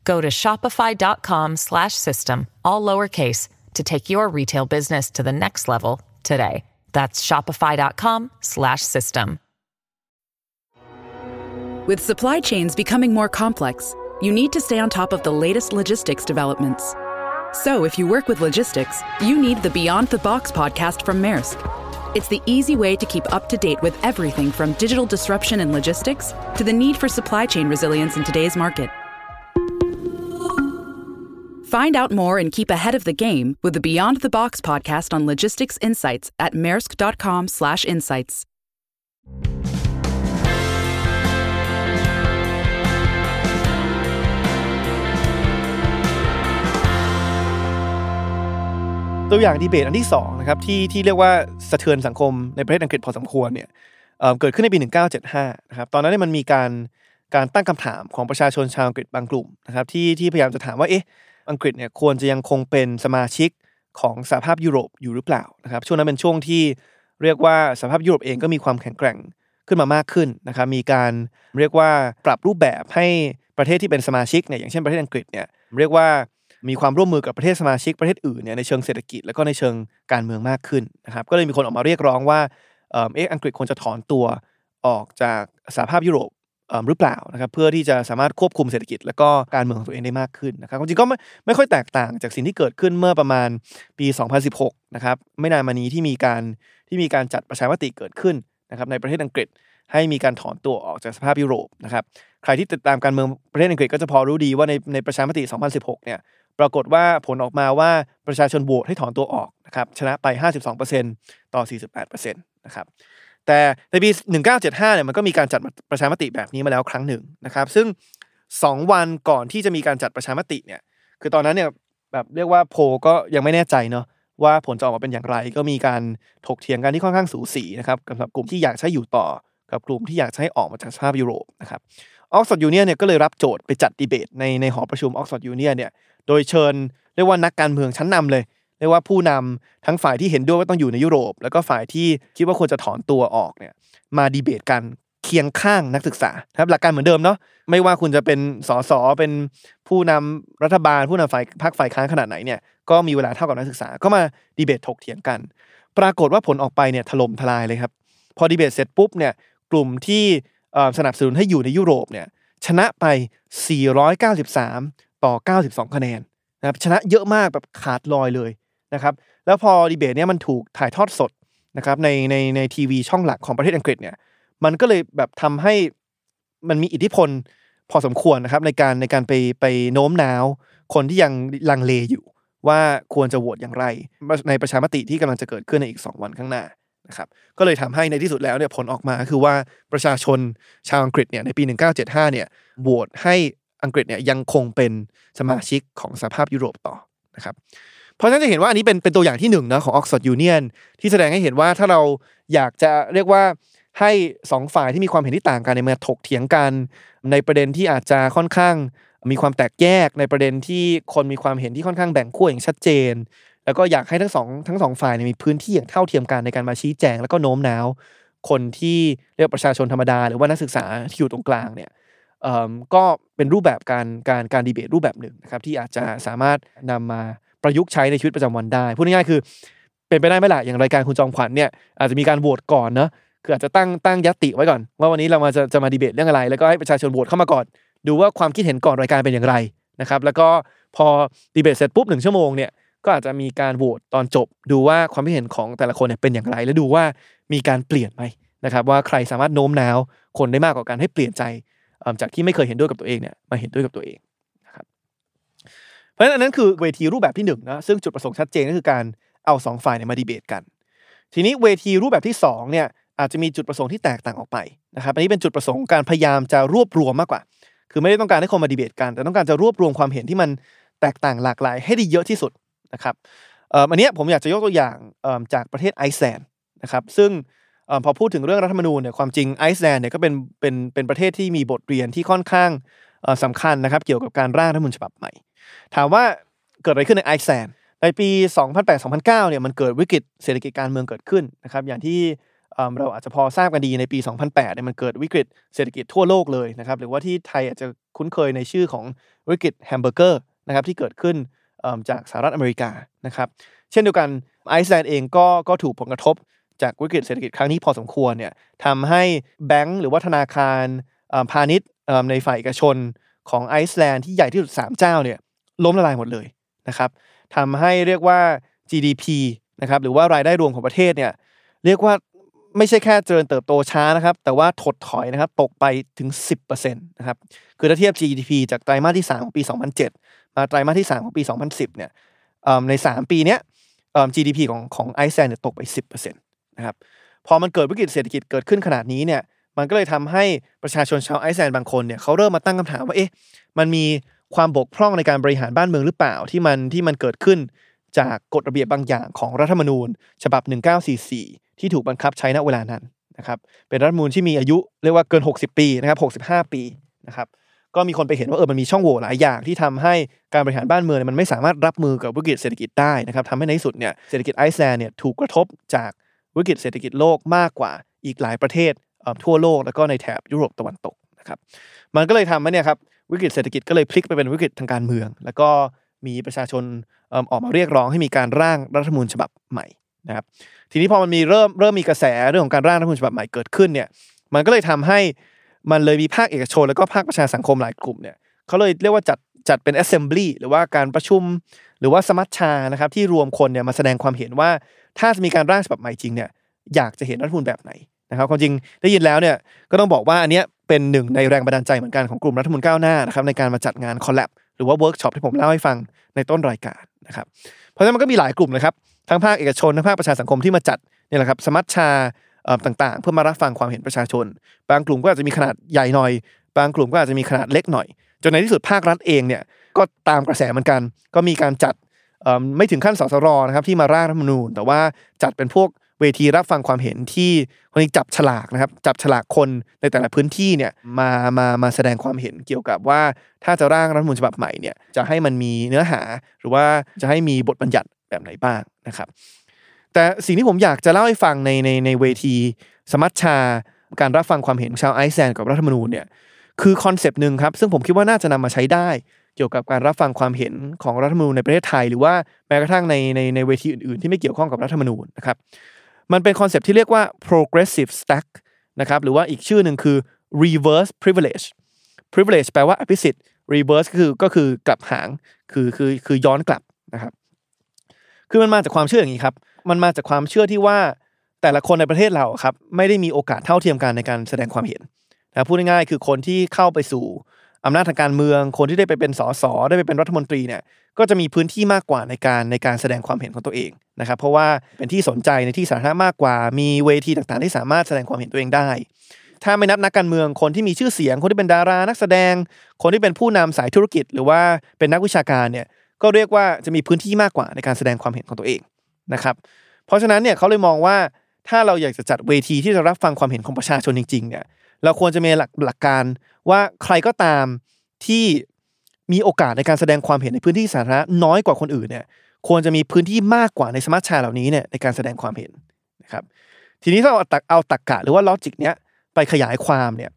Go to shopify.com/system all lowercase to take your retail business to the next level today. That's shopify.com/system. With supply chains becoming more complex, you need to stay on top of the latest logistics developments. So, if you work with logistics, you need the Beyond the Box podcast from Maersk. It's the easy way to keep up to date with everything from digital disruption and logistics to the need for supply chain resilience in today's market. Find out more and keep ahead of the game with the Beyond the Box podcast on logistics insights at maersk.com/insights. ตัวอย่างดีเบตอันที่2นะครับที่ที่เรียกว่าสะเทือนสังคมในประเทศอังกฤษพอสมควรเนี่ยเกิดขึ้นในปี 1975นะครับตอนนั้นมันมีการการตั้งคำถามของประชาชนชาวอังกฤษบางกลุ่มนะครับที่ที่พยายามจะถามว่าเอ๊ะอังกฤษเนี่ยควรจะยังคงเป็นสมาชิกของสหภาพยุโรปอยู่หรือเปล่านะครับช่วงนั้นเป็นช่วงที่เรียกว่าสหภาพยุโรปเองก็มีความแข็งแกร่งขึ้นมามากขึ้นนะครับมีการเรียกว่าปรับรูปแบบให้ประเทศที่เป็นสมาชิกเนี่ยอย่างเช่นประเทศอังกฤษเนี่ยเรียกว่า มีความร่วมมือกับประเทศสมาชิกประเทศอื่นเนี่ยในเชิงเศรษฐกิจแล้วก็ในเชิงการเมืองมากขึ้นนะครับก็เลยมีคนออกมาเรียกร้องว่าเอออังกฤษควรจะถอนตัวออกจากสหภาพยุโรปหรือเปล่านะครับเพื่อที่จะสามารถควบคุมเศรษฐกิจ แล้วก็การเมืองของตัวเองได้มากขึ้นนะครับจริงก็ไม่ไม่ค่อยแตกต่างจากสิ่งที่เกิดขึ้นเมื่อประมาณปี 2016 นะครับไม่นานมานี้ที่มีการที่มีการจัดประชามติเกิดขึ้นนะครับในประเทศอังกฤษให้มีการถอนตัวออกจากสภาพยุโรปนะครับใครที่ติดตามการเมืองประเทศอังกฤษก็จะพอรู้ดีว่าในในประชามติ 2016 เนี่ย ปรากฏว่าผลออกมาว่าประชาชนโหวตให้ถอนตัวออกนะครับชนะไป 52%ต่อ 48%นะครับแต่ในปี 1975เนี่ยมันก็มีการจัดประชามติแบบนี้มาแล้วครั้งหนึ่งนะครับ ซึ่ง 2 วันก่อนที่จะมีการจัดประชามติเนี่ยคือตอนนั้นเนี่ยแบบเรียกว่าโพลก็ยังไม่แน่ใจเนาะว่าผลจะออกมาเป็นอย่างไร ก็มีการถกเถียงกันที่ค่อนข้างสูสีนะครับสำหรับกลุ่มที่อยากใช้อยู่ต่อกับกลุ่มที่อยากให้ออกมาจากสภาพยุโรปนะครับ ออกซฟอร์ดยูเนียนเนี่ยก็เลยรับโจทย์ไปจัดดีเบตในในหอประชุมออกซฟอร์ดยูเนียนเนี่ยโดยเชิญเรียกว่านักการเมืองชั้นนำเลยเรียกว่าผู้นำทั้งฝ่ายที่เห็นด้วยว่าต้องอยู่ในยุโรป แล้วก็ฝ่ายที่คิดว่าควรจะถอนตัวออกเนี่ยมาดีเบตกันเคียงข้างนักศึกษาครับหลักการเหมือนเดิมเนาะไม่ว่าคุณจะเป็นสสเป็นผู้นำรัฐบาล ผู้นำฝ่ายพรรคฝ่ายค้านขนาดไหนเนี่ยก็มีเวลาเท่ากับนักศึกษาก็มาดีเบตถกเถียงกัน ปรากฏว่าผลออกไปเนี่ยถล่มทลายเลยครับ พอดีเบตเสร็จปุ๊บเนี่ยกลุ่มที่ สนับสนุนให้อยู่ในยุโรปเนี่ยชนะไป 493 ต่อ 92 คะแนนนะครับชนะเยอะมากแบบขาดลอยเลยนะครับแล้วพอดีเบตเนี่ยมันถูกถ่ายทอดสดนะครับในในในทีวีช่องหลักของประเทศอังกฤษเนี่ยมันก็เลยแบบทำให้มันมีอิทธิพลพอสมควรนะครับในการในการไปไปโน้มน้าว คนที่ยังลังเลอยู่ ว่าควรจะโหวตอย่างไร ในประชามติที่กำลังจะเกิดขึ้นในอีก 2 วันข้างหน้า นะครับก็เลยทำให้ในที่สุดแล้วเนี่ยผลออกมาคือว่าประชาชนชาวอังกฤษเนี่ยในปี 1975เนี่ยโหวตให้อังกฤษเนี่ยยังคงเป็นสมาชิกของสภาพยุโรปต่อนะครับเพราะฉะนั้นจะเห็นว่าอันนี้เป็นเป็นตัวอย่างที่หนึ่งนะของ Oxford Union ที่แสดงให้เห็นว่าถ้าเราอยากจะเรียกว่าให้สองฝ่ายที่มีความเห็นที่ต่างกันในมาถกเถียงกัน ในประเด็นที่อาจจะค่อนข้างมีความแตกแยกในประเด็นที่คนมีความเห็นที่ค่อนข้างแบ่งขั้วอย่างชัดเจน แล้วก็อยากให้ทั้งสองทั้งสองฝ่ายมีพื้นที่อย่างเท่าเทียมกันในการมาชี้แจง แล้วก็โน้มน้าว คนที่เรียกประชาชนธรรมดา หรือว่านักศึกษาที่อยู่ตรงกลางเนี่ยก็เป็นรูปแบบการการการดีเบตรูปแบบหนึ่งนะครับที่อาจจะสามารถนำมาประยุกต์ใช้ในชีวิตประจำวันได้พูดง่ายๆคือเป็นไปได้ไหมล่ะอย่างรายการคุณจอมขวัญเนี่ยอาจจะมีการโหวตก่อนเนะคืออาจจะตั้งตั้งยติไว้ก่อน ว่าวันนี้เรามาจะจะมาดีเบตเรื่องอะไร แล้วก็ให้ประชาชนโหวตเข้ามาก่อน ดูว่าความคิดเห็นก่อนรายการเป็นอย่างไรนะครับแล้วก็พอดีเบตเสร็จปุ๊บหนึ่งชั่วโมงเนี่ย ก็อาจจะมีการโหวตตอนจบ ดูว่าความคิดเห็นของแต่ละคนเนี่ยเป็นอย่างไร แล้วดูว่ามีการเปลี่ยนไหมนะครับ ว่าใครสามารถโน้มน้าวคนได้มากกว่าการให้เปลี่ยนใจจากที่ไม่เคยเห็นด้วยกับตัวเองเนี่ยมาเห็นด้วยกับตัวเองนะครับเพราะฉะนั้นนั้นคือเวทีรูปแบบที่1นนะซึ่งจุดประสงค์ชัดเจนก็คือการเอา 2 ฝ่ายเนี่ยมาดีเบตกัน ทีนี้เวทีรูปแบบที่2เนี่ยอาจจะมีจุดประสงค์ที่แตกต่างออกไปนะครับอันนี้เป็นจุดประสงค์การพยายามจะรวบรวมมากกว่า คือไม่ได้ต้องการให้คนมาดีเบตกัน แต่ต้องการจะรวบรวมความเห็นที่มันแตกต่างหลากหลายให้ได้เยอะที่สุด นะครับอันนี้ผมอยากจะยกตัวอย่างจากประเทศไอซ์แลนด์นะครับซึ่งพอพูดถึงเรื่องรัฐธรรมนูญเนี่ยความจริงไอซ์แลนด์เนี่ยก็เป็นเป็นเป็นประเทศที่มีบทเรียนที่ค่อนข้างสำคัญนะครับเกี่ยวกับการร่างรัฐธรรมนูญฉบับใหม่ ถามว่าเกิดอะไรขึ้นในไอซ์แลนด์ในปี 2008-2009เนี่ยมันเกิดวิกฤตเศรษฐกิจการเมืองเกิดขึ้นนะครับอย่างที่เราอาจจะพอทราบกันดีในปี 2008เนี่ยมันเกิดวิกฤตเศรษฐกิจทั่วโลกเลยนะครับหรือว่าที่ไทยอาจจะคุ้นเคยในชื่อของวิกฤตแฮมเบอร์เกอร์นะครับที่เกิดขึ้น จากสหรัฐอเมริกานะครับเช่นเดียวกันไอซ์แลนด์เองก็ก็ถูกผลกระทบจากวิกฤตเศรษฐกิจครั้งนี้พอสมควรเนี่ยทำให้แบงก์หรือว่าธนาคารพาณิชย์ในฝ่ายเอกชนของไอซ์แลนด์ที่ใหญ่ที่สุด 3 เจ้าเนี่ยล้มละลายหมดเลยนะครับทำให้เรียกว่า GDP นะครับหรือว่ารายได้รวมของประเทศเนี่ยเรียกว่า ไม่ใช่แค่เจริญเติบโตช้านะครับ แต่ว่าถดถอยนะครับ ตกไปถึง 10%นะครับ คือถ้าเทียบ GDP จากไตรมาสที่ 3 ของปี 2007 มาไตรมาสที่ 3 ของปี 2010 เนี่ยใน 3 ปีเนี้ย GDP ของของไอซ์แลนด์ตกไป 10%นนะครับ พอมันเกิดวิกฤตเศรษฐกิจเกิดขึ้นขนาดนี้เนี่ย มันก็เลยทำให้ประชาชนชาวไอซ์แลนด์บางคนเนี่ยเขาเริ่มมาตั้งคำถามว่า เอ๊ะ มันมีความบกพร่องในการบริหารบ้านเมืองหรือเปล่าที่มันที่มันเกิดขึ้น จากกฎระเบียบบางอย่างของรัฐธรรมนูญ ฉบับ 1944 ที่ถูกบังคับใช้ณเวลานั้นนะครับเป็นรัฐธรรมนูญที่มีอายุเรียกว่าเกิน 60 ปีนะครับ65 ปีนะครับก็มีคนไปเห็นว่าเออมันมีช่องโหว่หลายอย่างที่ทำให้การบริหารบ้านเมืองมันไม่สามารถรับมือกับวิกฤตเศรษฐกิจได้นะครับทำให้ในที่สุดเนี่ยเศรษฐกิจไอซ์แลนด์เนี่ยถูกกระทบจากวิกฤตเศรษฐกิจโลกมากกว่าอีกหลายประเทศทั่วโลกแล้วก็ในแถบยุโรปตะวันตกนะครับมันก็เลยทำให้เนี่ยครับวิกฤตเศรษฐกิจก็เลยพลิกไปเป็นวิกฤตทางการเมือง แล้วก็ มีประชาชนออกมาเรียกร้องให้มีการร่างรัฐธรรมนูญฉบับใหม่นะครับทีนี้พอมันมีเริ่มเริ่มมีกระแสเรื่องของการร่างรัฐธรรมนูญฉบับใหม่เกิดขึ้นเนี่ยมันก็เลยทำให้มันเลยมีภาคเอกชน แล้วก็ภาคประชาสังคมหลายกลุ่มเนี่ยเขาเลยเรียกว่าจัดจัดเป็น assembly หรือว่าการประชุม หรือว่าสมัชชานะครับที่รวมคนเนี่ยมาแสดงความเห็นว่าถ้าจะมีการร่างฉบับใหม่จริงเนี่ยอยากจะเห็นรัฐธรรมนูญแบบไหนนะครับความจริงได้ยินแล้วเนี่ยก็ต้องบอกว่าอันเนี้ยเป็นหนึ่งในแรงบันดาลใจเหมือนกันของกลุ่มรัฐธรรมนูญก้าวหน้านะครับในการมาจัดงาน collab หรือว่าเวิร์กช็อปที่ผมเล่าให้ฟังในต้นรายการนะครับเพราะฉะนั้นมันก็มีหลายกลุ่มนะครับทั้งภาคเอกชนทั้งภาคประชาสังคมที่มาจัดนี่แหละครับสมัชชาต่างๆ เพื่อมารับฟังความเห็นประชาชน บางกลุ่มก็อาจจะมีขนาดใหญ่หน่อย บางกลุ่มก็อาจจะมีขนาดเล็กหน่อย จนในที่สุดภาครัฐเองเนี่ยก็ตามกระแสเหมือนกัน ก็มีการจัดไม่ถึงขั้นสสรนะครับที่มาร่างรัฐมนูญ แต่ว่าจัดเป็นพวก เวทีรับฟังความเห็นที่คนนี้จับฉลากนะครับ จับฉลากคนในแต่ละพื้นที่เนี่ยมามามาแสดงความเห็นเกี่ยวกับว่า ถ้าจะร่างรัฐธรรมนูญฉบับใหม่เนี่ยจะให้มันมีเนื้อหา หรือว่าจะให้มีบทบัญญัติแบบไหนบ้างนะครับ แต่สิ่งที่ผมอยากจะเล่าให้ฟังในในในเวที สมัชชา การรับฟังความเห็นชาวไอซ์แลนด์กับรัฐธรรมนูญเนี่ยคือ concept หนึ่งครับ ซึ่งผมคิดว่าน่าจะนำมาใช้ได้เกี่ยวกับการรับฟังความเห็นของรัฐธรรมนูญในประเทศไทย หรือว่าแม้กระทั่งในในในเวทีอื่นๆ ที่ไม่เกี่ยวข้องกับรัฐธรรมนูญนะครับ มันเป็น concept ที่เรียกว่า progressive stack นะครับหรือว่าอีกชื่อหนึ่งคือ reverse privilege privilege แปลว่าอภิสิทธิ์ reverse ก็คือก็คือกลับหางคือคือคือย้อนกลับนะครับคือมันมาจากความเชื่ออย่างนี้ครับ มันมาจากความเชื่อที่ว่าแต่ละคนในประเทศเราครับไม่ได้มีโอกาสเท่าเทียมกันในการแสดงความเห็นนะพูดง่ายๆคือคนที่เข้าไปสู่ อำนาจทางการเมืองคนที่ได้ไปเป็นสสได้ไปเป็นรัฐมนตรีเนี่ยก็จะมีพื้นที่มากกว่าในการในการแสดงความเห็นของตัวเองนะครับเพราะว่าเป็นที่สนใจในที่สาธารณะมากกว่า มีเวทีต่างๆ ที่สามารถแสดงความเห็นตัวเองได้ ถ้าไม่นับนักการเมืองคนที่มีชื่อเสียง คนที่เป็นดารานักแสดง คนที่เป็นผู้นำสายธุรกิจ หรือว่าเป็นนักวิชาการเนี่ยก็เรียกว่าจะมีพื้นที่มากกว่าในการแสดงความเห็นของตัวเองนะครับเพราะฉะนั้นเนี่ยเขาเลยมองว่าถ้าเราอยากจะจัดเวทีที่จะรับฟังความเห็นของประชาชนจริงๆเนี่ย เราควรจะมีหลักหลักการว่าใครก็ตามที่มีโอกาสในการแสดงความเห็นในพื้นที่สาธารณะน้อยกว่าคนอื่นเนี่ยควรจะมีพื้นที่มากกว่าในสมาชิกเหล่านี้เนี่ยในการแสดงความเห็นนะครับทีนี้ถ้าเราเอาตักเอาตักกะหรือว่าลอจิกเนี้ยไปขยายความเนี่ย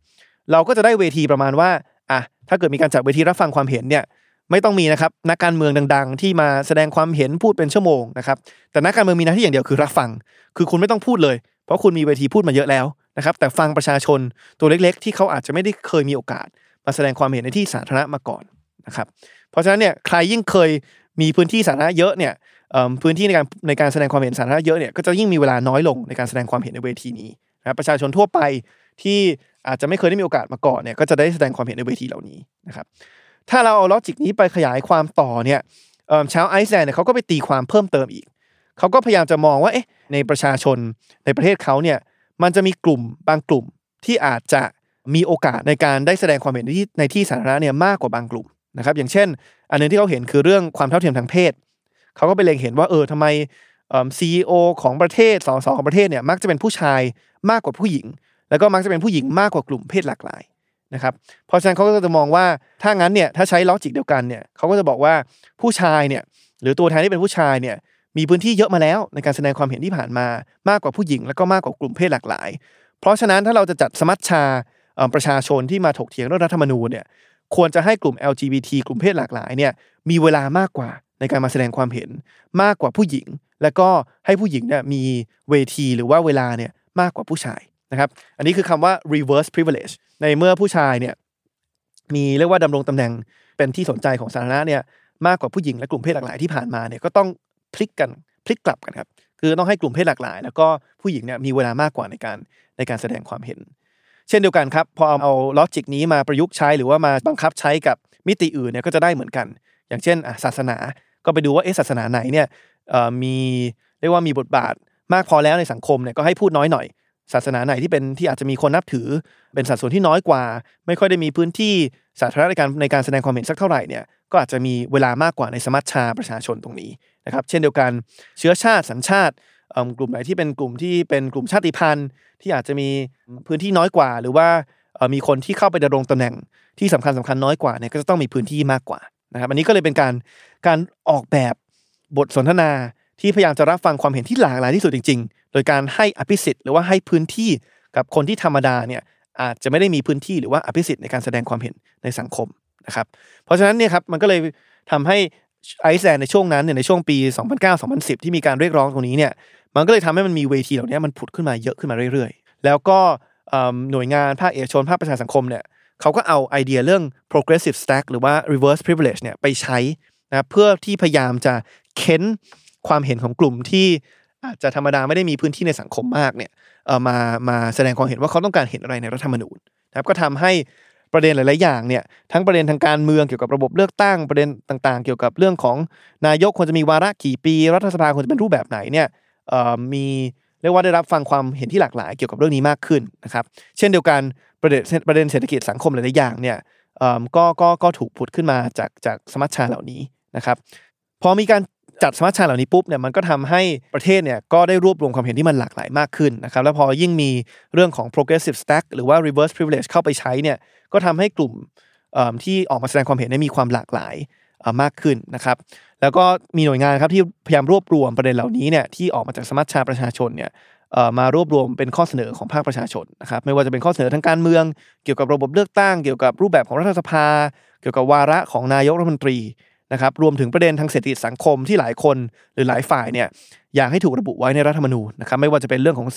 เราก็จะได้เวทีประมาณว่าอะถ้าเกิดมีการจัดเวทีรับฟังความเห็นเนี่ยไม่ต้องมีนะครับนักการเมืองดัง ๆ ที่มาแสดงความเห็นพูดเป็นชั่วโมงนะครับแต่นักการเมืองมีหน้าที่อย่างเดียวคือรับฟัง คือคุณไม่ต้องพูดเลย เพราะคุณมีเวทีพูดมาเยอะแล้ว นะครับแต่ฟังประชาชนตัวเล็กๆ ที่เขาอาจจะไม่ได้เคยมีโอกาส มาแสดงความเห็นในที่สาธารณะมาก่อนนะครับเพราะฉะนั้นเนี่ยใครยิ่งเคยมีพื้นที่สาธารณะเยอะเนี่ยพื้นที่ในการในการแสดงความเห็นสาธารณะเยอะเนี่ยก็จะยิ่งมีเวลาน้อยลงในการแสดงความเห็นในเวทีนี้นะครับประชาชนทั่วไปที่อาจจะไม่เคยได้มีโอกาสมาก่อนเนี่ยก็จะได้แสดงความเห็นในเวทีเหล่านี้นะครับถ้าเราเอาลอจิกนี้ไปขยายความต่อเนี่ยชาวไอซ์แลนด์เนี่ยเขาก็ไปตีความเพิ่มเติมอีก เขาก็พยายามจะมองว่าเอ๊ะในประชาชนในประเทศเขาเนี่ย มันจะมีกลุ่มบางกลุ่มที่อาจจะมีโอกาสในการได้แสดงความเห็นในที่ในที่สาธารณะเนี่ยมากกว่าบางกลุ่มนะครับ อย่างเช่น อันหนึงที่เขาเห็นคือเรื่องความเท่าเทียมทางเพศเขาก็ไปเล็งเห็นว่าเออทำไมซีอีโอของประเทศสสของประเทศเนี่ยมักจะเป็นผู้ชายมากกว่าผู้หญิง แล้วก็มักจะเป็นผู้หญิงมากกว่ากลุ่มเพศหลากหลายนะครับเพราะฉะนั้นเขาก็จะมองว่าถ้างั้นเนี่ยถ้าใช้ลอจิกเดียวกันเนี่ยเขาก็จะบอกว่าผู้ชายเนี่ยหรือตัวแทนที่เป็นผู้ชายเนี่ย มีพื้นที่เยอะมาแล้วในการแสดงความเห็นที่ผ่านมามากกว่าผู้หญิง แล้วก็มากกว่ากลุ่มเพศหลากหลาย เพราะฉะนั้นถ้าเราจะจัดสมัชชาประชาชนที่มาถกเถียงเรื่องรัฐธรรมนูญเนี่ยควรจะให้กลุ่ม LGBT กลุ่มเพศหลากหลายเนี่ยมีเวลามากกว่าในการมาแสดงความเห็นมากกว่าผู้หญิง แล้วก็ให้ผู้หญิงเนี่ยมีเวทีหรือว่าเวลาเนี่ยมากกว่าผู้ชายนะครับ อันนี้คือคำว่า reverse privilege ในเมื่อผู้ชายเนี่ยมีเรียกว่าดำรงตำแหน่งเป็นที่สนใจของสาธารณะเนี่ยมากกว่าผู้หญิงและกลุ่มเพศหลากหลายที่ผ่านมาเนี่ยก็ต้อง พลิกกันพลิกกลับกันครับคือต้องให้กลุ่มเพศหลากหลาย แล้วก็ผู้หญิงเนี่ยมีเวลามากกว่าในการในการแสดงความเห็น เช่นเดียวกันครับพอเอาลอจิกนี้มาประยุกต์ใช้หรือว่ามาบังคับใช้กับมิติอื่นเนี่ยก็จะได้เหมือนกัน อย่างเช่นอะศาสนาก็ไปดูว่าเอศาสนาไหนเนี่ยมีเรียกว่ามีบทบาทมากพอแล้วในสังคมเนี่ยก็ให้พูดน้อยหน่อย ศาสนาไหนที่เป็นที่อาจจะมีคนนับถือ เป็นสัดส่วนที่น้อยกว่า ไม่ค่อยได้มีพื้นที่สาธารณะในการในการแสดงความเห็นสักเท่าไหร่เนี่ยก็อาจจะมีเวลามากกว่าในสมัชชาประชาชนตรงนี้นะครับ เช่นเดียวกันเชื้อชาติสัญชาติกลุ่มไหนที่เป็นกลุ่มที่เป็นกลุ่มชาติพันธุ์ ที่อาจจะมีพื้นที่น้อยกว่า หรือว่ามีคนที่เข้าไปดำรงตำแหน่งที่สำคัญสำคัญน้อยกว่าเนี่ยก็จะต้องมีพื้นที่มากกว่านะครับอันนี้ก็เลยเป็นการการออกแบบบทสนทนา ที่พยายามจะรับฟังความเห็นที่หลากหลายที่สุดจริง ๆ โดยการให้อภิสิทธิ์หรือว่าให้พื้นที่กับคนที่ธรรมดาเนี่ยอาจจะไม่ได้มีพื้นที่หรือว่าอภิสิทธิ์ในการแสดงความเห็นในสังคมนะครับ เพราะฉะนั้นเนี่ยครับมันก็เลยทำให้ไอซ์แลนด์ในช่วงนั้นเนี่ยในช่วงปี 2009-2010 ที่มีการเรียกร้องตรงนี้เนี่ยมันก็เลยทำให้มันมีเวทีเหล่านี้มันผุดขึ้นมาเยอะขึ้นมาเรื่อยๆ แล้วก็หน่วยงานภาคเอกชนภาคประชาสังคมเนี่ยเขาก็เอาไอเดียเรื่อง progressive stack หรือว่า reverse privilege เนี่ยไปใช้นะเพื่อที่พยายามจะเค้น ความเห็นของกลุ่มที่อาจจะธรรมดาไม่ได้มีพื้นที่ในสังคมมากเนี่ยมามาแสดงความเห็นว่าเขาต้องการเห็นอะไรในรัฐธรรมนูญนะครับก็ทำให้ประเด็นหลาย ๆ อย่างเนี่ยทั้งประเด็นทางการเมืองเกี่ยวกับระบบเลือกตั้งประเด็นต่าง ๆ เกี่ยวกับเรื่องของนายกควรจะมีวาระกี่ปี รัฐสภาควรจะเป็นรูปแบบไหนเนี่ยมีเรียกว่าได้รับฟังความเห็นที่หลากหลายเกี่ยวกับเรื่องนี้มากขึ้นนะครับเช่นเดียวกันประเด็นประเด็นเศรษฐกิจสังคมหลาย ๆ อย่างเนี่ยก็ก็ก็ถูกผุดขึ้นมาจากจากสมัชชาเหล่านี้นะครับพอมีการ จัดสมัชชาเหล่านี้ปุ๊บเนี่ยมันก็ทำให้ประเทศเนี่ยก็ได้รวบรวมความเห็นที่มันหลากหลายมากขึ้นนะครับแล้วพอยิ่งมีเรื่องของ progressive stack หรือว่า reverse privilege เข้าไปใช้เนี่ยก็ทำให้กลุ่มที่ออกมาแสดงความเห็นเนี่ยมีความหลากหลายมากขึ้นนะครับ แล้วก็มีหน่วยงานครับที่พยายามรวบรวมประเด็นเหล่านี้เนี่ยที่ออกมาจากสมัชชาประชาชนเนี่ยมารวบรวมเป็นข้อเสนอของภาคประชาชนนะครับไม่ว่าจะเป็นข้อเสนอทางการเมือง เกี่ยวกับระบบเลือกตั้ง เกี่ยวกับรูปแบบของรัฐสภา เกี่ยวกับวาระของนายกรัฐมนตรี นะครับรวมถึงประเด็นทางเศรษฐกิจสังคมที่หลายคนหรือหลายฝ่ายเนี่ยอยากให้ถูกระบุไว้ในรัฐธรรมนูญนะครับไม่ว่าจะเป็นเรื่องของ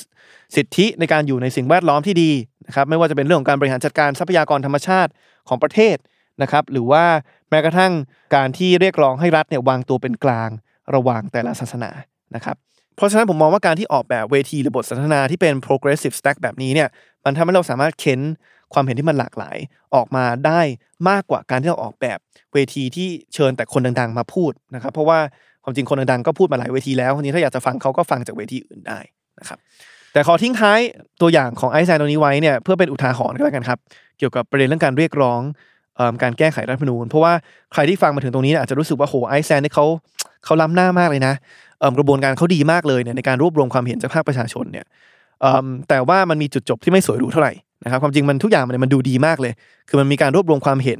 สิทธิในการอยู่ในสิ่งแวดล้อมที่ดีนะครับไม่ว่าจะเป็นเรื่องของการบริหารจัดการทรัพยากรธรรมชาติของประเทศนะครับหรือว่าแม้กระทั่งการที่เรียกร้องให้รัฐเนี่ยวางตัวเป็นกลางระหว่างแต่ละศาสนานะครับเพราะฉะนั้นผมมองว่าการที่ออกแบบเวทีหรือบทสนทนาที่เป็น progressive stack แบบนี้เนี่ยมันทำให้เราสามารถเค้น ความเห็นที่มันหลากหลายออกมาได้มากกว่าการที่เราออกแบบเวทีที่เชิญแต่คนดังๆมาพูดนะครับ เพราะว่าความจริงคนดังๆก็พูดมาหลายเวทีแล้วทีนี้ถ้าอยากจะฟังเขาก็ฟังจากเวทีอื่นได้นะครับแต่ขอทิ้งท้ายตัวอย่างของไอซ์แซนตรงนี้ไว้เนี่ยเพื่อเป็นอุทาหรณ์ก็แล้วกันครับ เกี่ยวกับประเด็นเรื่องการเรียกร้องเอิ่มการแก้ไขรัฐธรรมนูญเพราะว่าใครที่ฟังมาถึงตรงนี้อาจจะรู้สึกว่าโหไอซ์แซนนี่เขาเขาล้ำหน้ามากเลยนะกระบวนการเขาดีมากเลยเนี่ยในการรวบรวมความเห็นจากภาคประชาชนเนี่ยแต่ว่ามันมีจุดจบที่ไม่สวยหรูเท่าไหร่ นะครับความจริงมันทุกอย่างมันมันดูดีมากเลย คือมันมีการรวบรวมความเห็น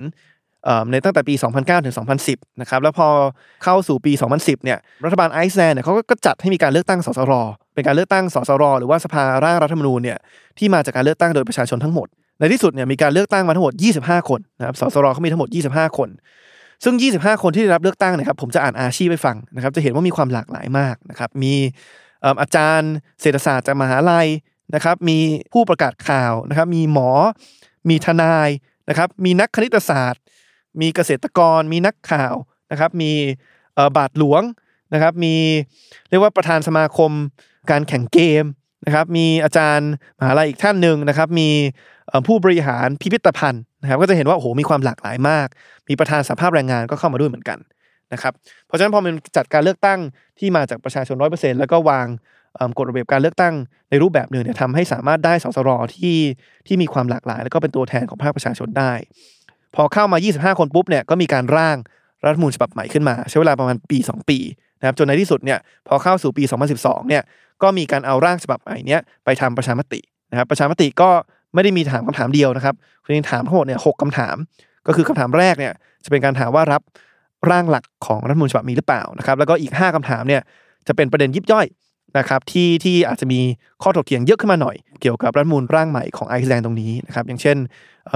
ในตั้งแต่ปี 2009 ถึง 2010 นะครับ แล้วพอเข้าสู่ปี 2010 เนี่ย รัฐบาลไอซ์แลนด์เนี่ยเขาก็จัดให้มีการเลือกตั้งสสร เป็นการเลือกตั้งสสร หรือว่าสภาร่างรัฐธรรมนูญเนี่ย ที่มาจากการเลือกตั้งโดยประชาชนทั้งหมด ในที่สุดเนี่ยมีการเลือกตั้งมาทั้งหมด 25 คนนะครับ สสรเขามีทั้งหมด 25 คน ซึ่ง 25 คนที่ได้รับเลือกตั้งเนะครับ ผมจะอ่านอาชีพไปฟังนะครับ จะเห็นว่ามีความหลากหลายมากนะครับ มีอาจารย์เศรษฐศาสตร์จากมหาลัย นะครับมีผู้ประกาศข่าวนะครับมีหมอ มีทนายนะครับมีนักคณิตศาสตร์ มีเกษตรกร มีนักข่าวนะครับมีบาทหลวงนะครับมีเรียกว่าประธานสมาคมการแข่งเกมนะครับมีอาจารย์มหาลัยอีกท่านหนึ่งนะครับมีผู้บริหารพิพิธภัณฑ์นะครับก็จะเห็นว่าโอ้โหมีความหลากหลายมาก มีประธานสภาพแรงงานก็เข้ามาด้วยเหมือนกันนะครับเพราะฉะนั้นพอมันจัดการเลือกตั้งที่มาจากประชาชนร้อยเปอร์เซ็นต์แล้วก็วาง กฎระเบียบการเลือกตั้งในรูปแบบหนึ่งเนี่ยทำให้สามารถได้สสรที่ที่มีความหลากหลาย แล้วก็เป็นตัวแทนของภาคประชาชนได้ พอเข้ามา 25 คนปุ๊บเนี่ยก็มีการร่างรัฐมนูญฉบับใหม่ขึ้นมา ใช้เวลาประมาณปี 2 ปีนะครับจนในที่สุดเนี่ยพอเข้าสู่ปี 2012เนี่ยก็มีการเอาร่างฉบับใหม่เนี้ยไปทำประชามตินะครับประชามติก็ไม่ได้มีถามคำถามเดียวนะครับคุณยังถามทั้งหมดเนี่ยหกคำถาม ก็คือคำถามแรกเนี่ยจะเป็นการถามว่ารับร่างหลักของรัฐมนูญฉบับนี้หรือเปล่านะครับแล้วก็อีก 5คำถามเนี่ยจะเป็นประเด็นยิบย่อย นะครับที่ที่อาจจะมีข้อถกเถียงเยอะขึ้นมาหน่อย เกี่ยวกับรัฐมนูญร่างใหม่ของไอซ์แลนด์ตรงนี้นะครับอย่างเช่น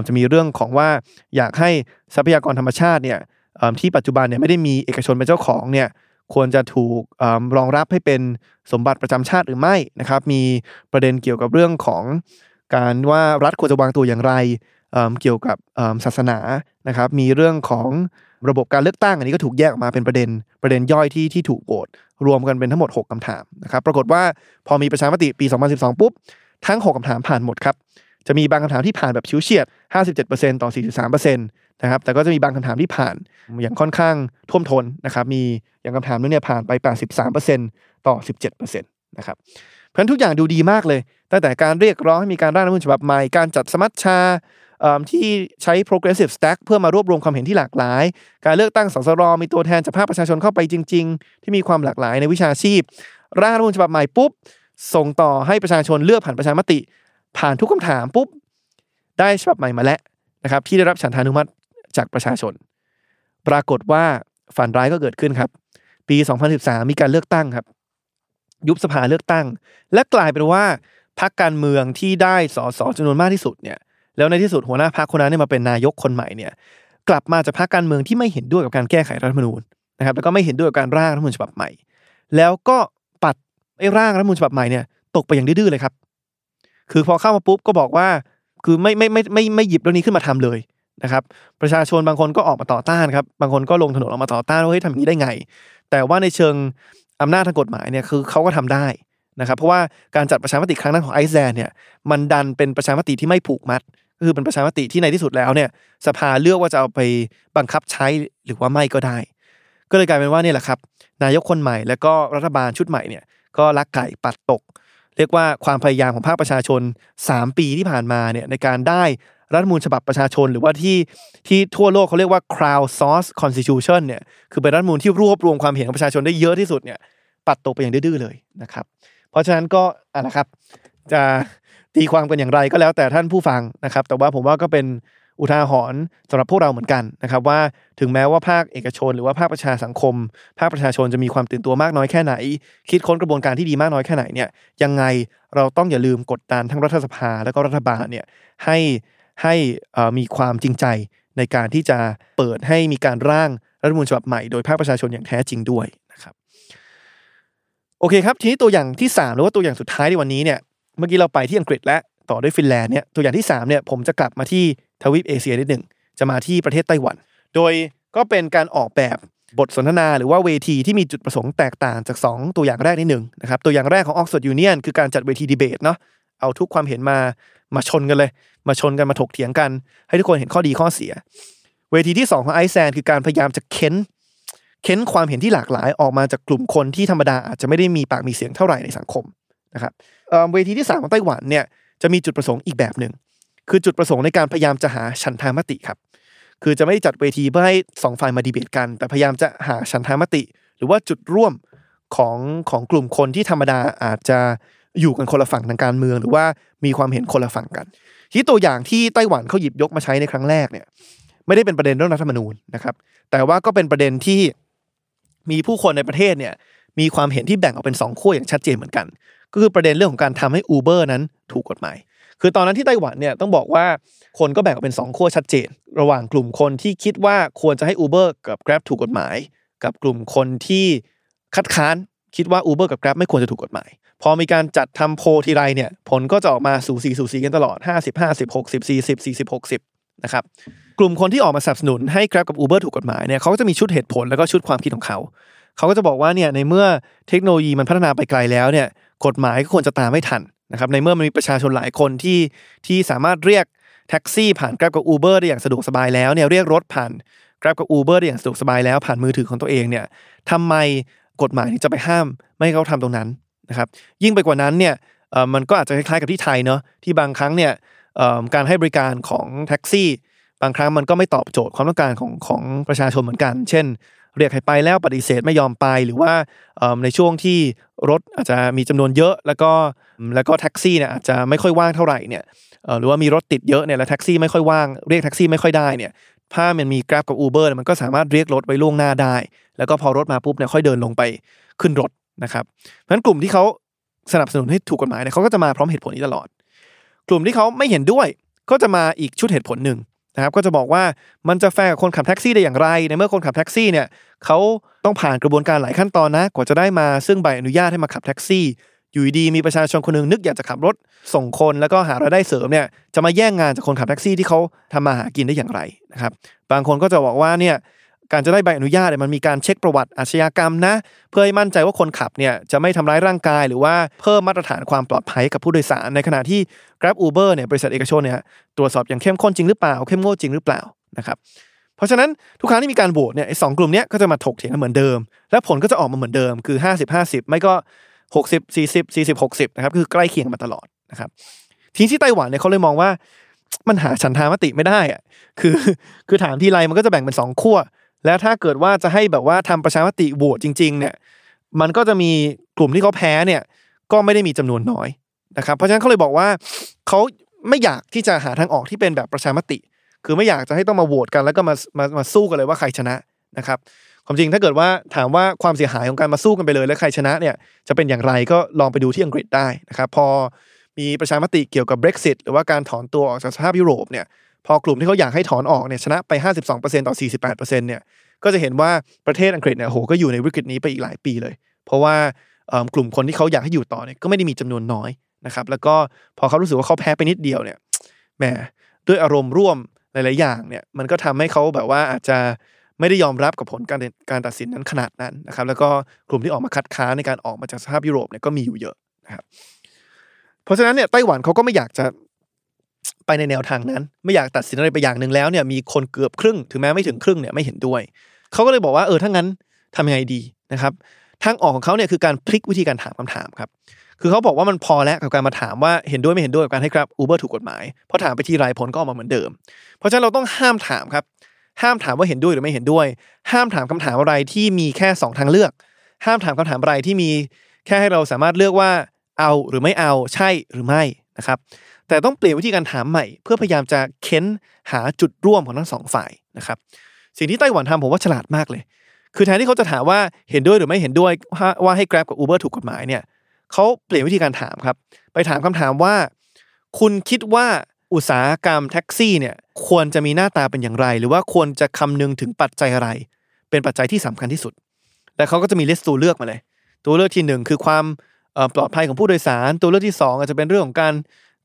จะมีเรื่องของว่าอยากให้ทรัพยากรธรรมชาติเนี่ยที่ปัจจุบันเนี่ยไม่ได้มีเอกชนเป็นเจ้าของเนี่ยควรจะถูกอรองรับให้เป็นสมบัติประจำชาติหรือไม่นะครับ มีประเด็นเกี่ยวกับเรื่องของการว่ารัฐควรจะวางตัวอย่างไรเเกี่ยวกับศาสนานะครับ มีเรื่องของ ระบบการเลือกตั้งอันนี้ก็ถูกแยกออกมาเป็นประเด็นประเด็นย่อยที่ที่ถูกโหวตรวมกันเป็นทั้งหมด 6คำถามนะครับปรากฏว่าพอมีประชามติปี 2012 ปุ๊บ ทั้ง 6คำถามผ่านหมดครับ จะมีบางคำถามที่ผ่านแบบชิวเฉียด 57%ต่อ 43%นะครับแต่ก็จะมีบางคำถามที่ผ่านอย่างค่อนข้างท่วมท้นนะครับมีอย่างคำถามนึงเนี่ยผ่านไป 83%ต่อ 17%นะครับเพราะฉะนั้นทุกอย่างดูดีมากเลยตั้งแต่การเรียกร้องให้มีการร่างรัฐธรรมนูญฉบับใหม่การจัดสมัชชา ที่ใช้ progressive stack เพื่อมารวบรวมความเห็นที่หลากหลาย การเลือกตั้งสสรมีตัวแทนจากภาคประชาชนเข้าไปจริง ๆ ที่มีความหลากหลายในวิชาชีพ ร่างรัฐมนูญฉบับใหม่ปุ๊บ ส่งต่อให้ประชาชนเลือกผ่านประชามติ ผ่านทุกคำถามปุ๊บ ได้ฉบับใหม่มาแล้วนะครับที่ได้รับฉันทานุมัติจากประชาชน ปรากฏว่าฝันร้ายก็เกิดขึ้นครับ ปี 2013 มีการเลือกตั้งครับ ยุบสภาเลือกตั้ง และกลายเป็นว่าพรรคการเมืองที่ได้สสจำนวนมากที่สุดเนี่ย แล้วในที่สุดหัวหน้าพรรคคนนั้นเนี่ยมาเป็นนายกคนใหม่เนี่ยกลับมาจากพรรคการเมืองที่ไม่เห็นด้วยกับการแก้ไขรัฐธรรมนูญนะครับแล้วก็ไม่เห็นด้วยกับการร่างรัฐธรรมนูญฉบับใหม่ แล้วก็ปัดไอ้ร่างรัฐธรรมนูญฉบับใหม่เนี่ยตกไปอย่างดื้อเลยครับ คือพอเข้ามาปุ๊บก็บอกว่าคือไม่ไม่ไม่ไม่ไม่หยิบเรื่องนี้ขึ้นมาทำเลยนะครับประชาชนบางคนก็ออกมาต่อต้านครับบางคนก็ลงถนนออกมาต่อต้านว่าเฮ้ยทำอย่างนี้ได้ไง แต่ว่าในเชิงอำนาจทางกฎหมายเนี่ยคือเขาก็ทำได้นะครับเพราะว่าการจัดประชามติครั้งนั้นของไอซ์แลนด์เนี่ยมันดันเป็นประชามติที่ไม่ผูกมัด ก็คือเป็นประชามติที่ในที่สุดแล้วเนี่ยสภาเลือกว่าจะเอาไปบังคับใช้หรือว่าไม่ก็ได้ ก็เลยกลายเป็นว่าเนี่ยแหละครับ นายกคนใหม่ แล้วก็รัฐบาลชุดใหม่เนี่ยก็ลักไก่ปัดตก เรียกว่าความพยายามของภาคประชาชน 3 ปีที่ผ่านมาเนี่ยในการได้รัฐมนูญฉบับประชาชน หรือว่าที่ที่ทั่วโลกเขาเรียกว่า crowd source constitution เนี่ยคือเป็นรัฐมนูญที่รวบรวมความเห็นของประชาชนได้เยอะที่สุดเนี่ยปัดตกไปอย่างดื้อเลยนะครับ เพราะฉะนั้นก็อะนะครับจะ ตีความกันอย่างไรก็แล้วแต่ท่านผู้ฟังนะครับ แต่ว่าผมว่าก็เป็นอุทาหรณ์สำหรับพวกเราเหมือนกันนะครับ ว่าถึงแม้ว่าภาคเอกชน หรือว่าภาคประชาสังคม ภาคประชาชนจะมีความตื่นตัวมากน้อยแค่ไหน คิดค้นกระบวนการที่ดีมากน้อยแค่ไหนเนี่ยยังไงเราต้องอย่าลืมกดดันทั้งรัฐสภาแล้วก็รัฐบาลเนี่ยให้ให้มีความจริงใจในการที่จะเปิดให้มีการร่างรัฐมนูญฉบับใหม่โดยภาคประชาชนอย่างแท้จริงด้วยนะครับโอเคครับทีนี้ตัวอย่างที่ 3 หรือว่าตัวอย่างสุดท้ายในวันนี้เนี่ย เมื่อกี้เราไปที่อังกฤษและต่อด้วยฟินแลนด์เนี่ยตัวอย่างที่3เนี่ยผมจะกลับมาที่ทวีปเอเชียนิดหนึ่งจะมาที่ประเทศไต้หวัน โดยก็เป็นการออกแบบบทสนทนาหรือว่าเวทีที่มีจุดประสงค์แตกต่างจาก 2 ตัวอย่างแรกนิดหนึ่งนะครับตัวอย่างแรกของ Oxford Union คือการจัดเวทีดีเบตเนาะเอาทุกความเห็นมามาชนกันเลย มาชนกันมาถกเถียงกัน ให้ทุกคนเห็นข้อดีข้อเสีย เวทีที่ 2 ของไอซ์แลนด์คือการพยายามจะเค้นเค้นความเห็นที่หลากหลายออกมาจากกลุ่มคนที่ธรรมดาอาจจะไม่ได้มีปากมีเสียงเท่าไหร่ในสังคมนะครับ เวทีที่ 3 ของไต้หวันเนี่ยจะมีจุดประสงค์อีกแบบหนึ่งคือจุดประสงค์ในการพยายามจะหาฉันทามติครับ คือจะไม่ได้จัดเวทีเพื่อให้สองฝ่ายมาดีเบตกัน แต่พยายามจะหาฉันทามติ หรือว่าจุดร่วมของของกลุ่มคนที่ธรรมดาอาจจะอยู่กันคนละฝั่งทางการเมือง หรือว่ามีความเห็นคนละฝั่งกัน ที่ตัวอย่างที่ไต้หวันเขาหยิบยกมาใช้ในครั้งแรกเนี่ย ไม่ได้เป็นประเด็นเรื่องรัฐธรรมนูญนะครับ แต่ว่าก็เป็นประเด็นที่มีผู้คนในประเทศเนี่ยมีความเห็นที่แบ่งออกเป็นสองขั้วอย่างชัดเจนเหมือนกัน ก็คือประเด็นเรื่องของการทำให้ Uber นั้นถูกกฎหมาย คือตอนนั้นที่ไต้หวันเนี่ยต้องบอกว่าคนก็แบ่งออกเป็นสองขั้วชัดเจน ระหว่างกลุ่มคนที่คิดว่าควรจะให้ Uber กับ Grab ถูกกฎหมาย กับกลุ่มคนที่คัดค้านคิดว่า Uber กับ Grab ไม่ควรจะถูกกฎหมาย พอมีการจัดทำโพลทีไรเนี่ยผลก็จะออกมาสูสีสูสีกันตลอด 50 50 60 40 40 60นะครับกลุ่มคนที่ออกมาสนับสนุนให้ Grab กับ Uber ถูกกฎหมายเนี่ยเขาก็จะมีชุดเหตุผลแล้วก็ชุดความคิดของเขา เขาก็จะบอกว่าเนี่ยในเมื่อเทคโนโลยีมันพัฒนาไปไกลแล้วเนี่ย กฎหมายก็ควรจะตามไม่ทันนะครับในเมื่อมันมีประชาชนหลายคนที่ที่สามารถเรียกแท็กซี่ผ่าน Grab กับ Uber ได้อย่างสะดวกสบายแล้วเนี่ยเรียกรถผ่าน Grab กับ Uber ได้อย่างสะดวกสบายแล้วผ่านมือถือของตัวเองเนี่ยทำไมกฎหมายถึงจะไปห้าม ไม่ให้เขาทำตรงนั้นนะครับยิ่งไปกว่านั้นเนี่ยเอ่อมันก็อาจจะคล้ายๆกับที่ไทยเนาะที่บางครั้งเนี่ยเอ่อการให้บริการของแท็กซี่ บางครั้งมันก็ไม่ตอบโจทย์ความต้องการของของประชาชนเหมือนกัน เช่น เรียกให้ไปแล้วปฏิเสธไม่ยอมไปหรือว่าในช่วงที่รถอาจจะมีจำนวนเยอะ แล้วก็แล้วก็แท็กซี่เนี่ยอาจจะไม่ค่อยว่างเท่าไหร่เนี่ยหรือว่ามีรถติดเยอะเนี่ยแล้วแท็กซี่ไม่ค่อยว่างเรียกแท็กซี่ไม่ค่อยได้เนี่ยถ้ามันมี Grab กับ Uber เนี่ยมันก็สามารถเรียกรถไว้ล่วงหน้าได้ แล้วก็พอรถมาปุ๊บเนี่ยค่อยเดินลงไปขึ้นรถนะครับเพราะฉะนั้นกลุ่มที่เขาสนับสนุนให้ถูกกฎหมายเนี่ยเขาก็จะมาพร้อมเหตุผลนี้ตลอด กลุ่มที่เขาไม่เห็นด้วยก็จะมาอีกชุดเหตุผลหนึ่ง นะครับก็จะบอกว่ามันจะแฟร์กับคนขับแท็กซี่ได้อย่างไรในเมื่อคนขับแท็กซี่เนี่ยเขาต้องผ่านกระบวนการหลายขั้นตอนนะ กว่าจะได้มาซึ่งใบอนุญาตให้มาขับแท็กซี่ อยู่ดีมีประชาชนคนหนึงนึกอยากจะขับรถส่งคนแล้วก็หารายได้เสริมเนี่ยจะมาแย่งงานจากคนขับแท็กซี่ที่เขาทำมาหากินได้อย่างไรนะครับบางคนก็จะบอกว่าเนี่ย การจะได้ใบอนุญาตเนี่ยมันมีการเช็คประวัติอาชญากรรมนะ เพื่อให้มั่นใจว่าคนขับเนี่ยจะไม่ทำร้ายร่างกาย หรือว่าเพิ่มมาตรฐานความปลอดภัยกับผู้โดยสาร ในขณะที่ Grab Uber เนี่ยบริษัทเอกชนเนี่ยตรวจสอบอย่างเข้มข้นจริงหรือเปล่า เข้มงวดจริงหรือเปล่านะครับเพราะฉะนั้นทุกครั้งที่มีการโหวตเนี่ยสองกลุ่มเนี้ยก็จะมาถกเถียงกันเหมือนเดิม และผลก็จะออกมาเหมือนเดิมคือ 50 50 ไม่ก็ 60 40 40 60นะครับคือใกล้เคียงมาตลอดนะครับทีนี้ที่ไต้หวันเนี่ยเขาเลยมองว่ามันหาฉันทามติไม่ได้อะคือ คือถามทีไรมันก็จะแบ่งเป็นสองขั้ว แล้วถ้าเกิดว่าจะให้แบบว่าทำประชามติโหวตจริง ๆ เนี่ย มันก็จะมีกลุ่มที่เขาแพ้เนี่ย ก็ไม่ได้มีจำนวนน้อยนะครับ เพราะฉะนั้นเขาเลยบอกว่าเขาไม่อยากที่จะหาทางออกที่เป็นแบบประชามติ คือไม่อยากจะให้ต้องมาโหวตกันแล้วก็มามามาสู้กันเลยว่าใครชนะนะครับความจริงถ้าเกิดว่าถามว่าความเสียหายของการมาสู้กันไปเลย แล้วใครชนะเนี่ยจะเป็นอย่างไรก็ลองไปดูที่อังกฤษได้นะครับพอมีประชามติเกี่ยวกับ Brexit หรือว่าการถอนตัวออกจากสหภาพยุโรปเนี่ย อกลุ่มที่เขาอยากให้ถอนออกเนี่ยชนะไป 52%ต่อ 48%เนี่ยก็จะเห็นว่าประเทศอังกฤษเนี่ยโหก็อยู่ในวิกฤตนี้ไปอีกหลายปีเลย เพราะว่ากลุ่มคนที่เขาอยากให้อยู่ต่อเนี่ยก็ไม่ได้มีจำนวนน้อยนะครับแล้วก็พอเขารู้สึกว่าเขาแพ้ไปนิดเดียวเนี่ยแหมด้วยอารมณ์ร่วมหลาย ๆ อย่างเนี่ยมันก็ทำให้เขาแบบว่าอาจจะไม่ได้ยอมรับกับผลการการตัดสินนั้นขนาดนั้นนะครับแล้วก็กลุ่มที่ออกมาคัดค้านในการออกมาจากสภาพยุโรปเนี่ยก็มีอยู่เยอะนะครับเพราะฉะนั้นเนี่ยไต้หวันเขาก็ไม่อยากจะ ไปในแนวทางนั้น ไม่อยากตัดสินอะไรไปอย่างหนึ่งแล้วเนี่ยมีคนเกือบครึ่ง ถึงแม้ไม่ถึงครึ่งเนี่ยไม่เห็นด้วย เขาก็เลยบอกว่าเออถ้างั้นทำยังไงดีนะครับทางออกของเขาเนี่ยคือการพลิกวิธีการถามคำถามครับ คือเขาบอกว่ามันพอแล้วกับการมาถามว่าเห็นด้วยไม่เห็นด้วยกับการให้ครับอูเบอร์ถูกกฎหมายเพราะถามไปทีไรผลก็ออกมาเหมือนเดิม เพราะฉะนั้นเราต้องห้ามถามครับ ห้ามถามว่าเห็นด้วยหรือไม่เห็นด้วย ห้ามถามคำถามอะไรที่มีแค่ 2 ทางเลือก ห้ามถามคำถามอะไรที่มีแค่ให้เราสามารถเลือกว่าเอาหรือไม่เอาใช่หรือไม่นะครับ แต่ต้องเปลี่ยนวิธีการถามใหม่ เพื่อพยายามจะเค้นหาจุดร่วมของทั้งสองฝ่ายนะครับสิ่งที่ไต้หวันทำผมว่าฉลาดมากเลย คือแทนที่เขาจะถามว่าเห็นด้วยหรือไม่เห็นด้วยว่าให้ Grab กับ Uber ถูกกฎหมายเนี่ยเขาเปลี่ยนวิธีการถามครับ ไปถามคำถามว่า คุณคิดว่าอุตสาหกรรมแท็กซี่เนี่ยควรจะมีหน้าตาเป็นอย่างไร หรือว่าควรจะคำนึงถึงปัจจัยอะไร เป็นปัจจัยที่สำคัญที่สุด และเขาก็จะมีลิสต์ตัวเลือกมาเลย ตัวเลือกที่หนึ่งคือความปลอดภัยของผู้โดยสาร ตัวเลือกที่สองอาจจะเป็นเรื่องของการ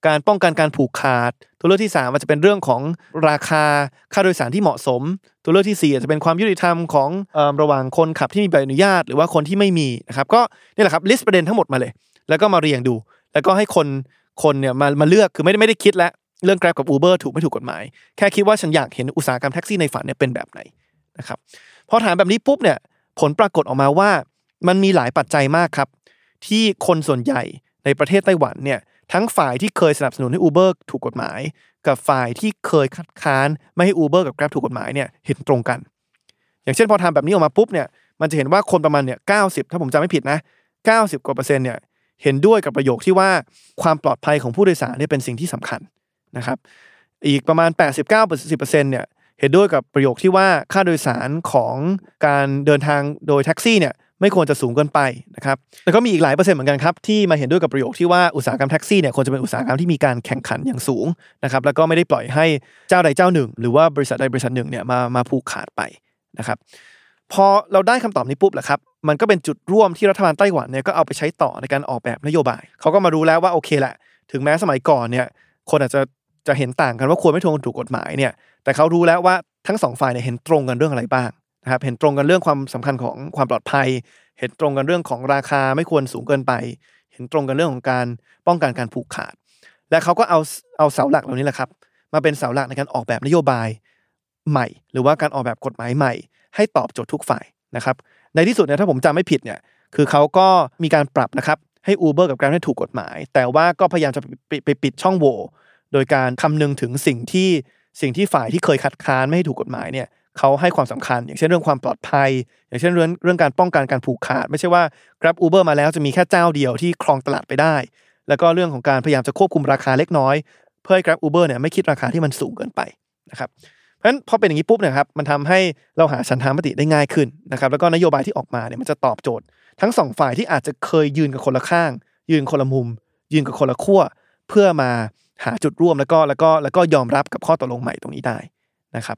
การป้องกันการผูกขาด ตัวเลือกที่สามอาจจะเป็นเรื่องของราคาค่าโดยสารที่เหมาะสม ตัวเลือกที่สี่อาจจะเป็นความยุติธรรมของอระหว่างคนขับที่มีใบอนุญาต หรือว่าคนที่ไม่มีนะครับก็นี่แหละครับลิสต์ประเด็นทั้งหมดมาเลย แล้วก็มาเรียงดู แล้วก็ให้คนคนเนี่ยมามาเลือกคือไม่ได้ไม่ได้คิดแล้วเรื่อง Grab กับ Uber ถูกไม่ถูกกฎหมาย แค่คิดว่าฉันอยากเห็นอุตสาหกรรมแท็กซี่ในฝันเนี่ยเป็นแบบไหนนะครับพอถามแบบนี้ปุ๊บเนี่ยผลปรากฏออกมาว่ามันมีหลายปัจจัยมากครับ ที่คนส่วนใหญ่ในประเทศไต้หวันเนี่ย ทั้งฝ่ายที่เคยสนับสนุนให้ Uber ถูกกฎหมาย กับฝ่ายที่เคยคัดค้านไม่ให้ Uber กับ Grab ถูกกฎหมายเนี่ยเห็นตรงกัน อย่างเช่นพอทำแบบนี้ออกมาปุ๊บเนี่ยมันจะเห็นว่าคนประมาณเนี่ยเก้าสิบถ้าผมจำไม่ผิดนะเก้าสิบกว่าเปอร์เซ็นต์เนี่ยเห็นด้วยกับประโยคที่ว่าความปลอดภัยของผู้โดยสารเนี่ยเป็นสิ่งที่สำคัญนะครับ อีกประมาณ 89-10%เนี่ยเห็นด้วยกับประโยคที่ว่าค่าโดยสารของการเดินทางโดยแท็กซี่เนี่ย ไม่ควรจะสูงเกินไปนะครับแล้วก็มีอีกหลายเปอร์เซ็นต์เหมือนกันครับที่มาเห็นด้วยกับประโยคที่ว่าอุตสาหกรรมแท็กซี่เนี่ยควรจะเป็นอุตสาหกรรมที่มีการแข่งขันอย่างสูงนะครับแล้วก็ไม่ได้ปล่อยให้เจ้าใดเจ้าหนึ่ง หรือว่าบริษัทใดบริษัทหนึ่งเนี่ยมามาผูกขาดไปนะครับพอเราได้คำตอบนี้ปุ๊บแหละครับมันก็เป็นจุดร่วมที่รัฐบาลไต้หวันเนี่ยก็เอาไปใช้ต่อในการออกแบบนโยบาย เขาก็มารู้แล้วว่าโอเคแหละ ถึงแม้สมัยก่อนเนี่ยคนอาจจะจะเห็นต่างกันว่าควรไม่ทวงถูกกฎหมายเนี่ยแต่เขารู้แล้วว่าทั้งสองฝ่ายเนี่ยเห็นตรงกันเรื่องอะไรบ้าง นะครับเห็นตรงกันเรื่องความสำคัญของความปลอดภัย เห็นตรงกันเรื่องของราคาไม่ควรสูงเกินไป เห็นตรงกันเรื่องของการป้องกันการผูกขาด และเขาก็เอาเอาเสาหลักเหล่านี้แหละครับ มาเป็นเสาหลักในการออกแบบนโยบายใหม่ หรือว่าการออกแบบกฎหมายใหม่ ให้ตอบโจทย์ทุกฝ่ายนะครับ ในที่สุดเนี่ยถ้าผมจำไม่ผิดเนี่ยคือเขาก็มีการปรับนะครับให้ Uber กับ Grab ได้ถูกกฎหมาย แต่ว่าก็พยายามจะไปไปปิดช่องโหว่โดยการคำนึงถึงสิ่งที่สิ่งที่ฝ่ายที่เคยคัดค้านไม่ให้ถูกกฎหมายเนี่ย เขาให้ความสำคัญ อย่างเช่นเรื่องความปลอดภัย อย่างเช่นเรื่องเรื่องการป้องกันการผูกขาด ไม่ใช่ว่า Grab Uber มาแล้วจะมีแค่เจ้าเดียวที่ครองตลาดไปได้ แล้วก็เรื่องของการพยายามจะควบคุมราคาเล็กน้อย เพื่อให้ Grab Uber เนี่ยไม่คิดราคาที่มันสูงเกินไปนะครับเพราะฉะนั้นพอเป็นอย่างนี้ปุ๊บเนี่ยครับมันทำให้เราหาสันธามติได้ง่ายขึ้นนะครับแล้วก็นโยบายที่ออกมาเนี่ยมันจะตอบโจทย์ ทั้งสองฝ่ายที่อาจจะเคยยืนกับคนละข้าง ยืนคนละมุม ยืนกับคนละขั้วเพื่อมาหาจุดร่วมแล้วก็แล้วก็แล้วก็ยอมรับกับข้อตกลงใหม่ตรงนี้ได้นะครับ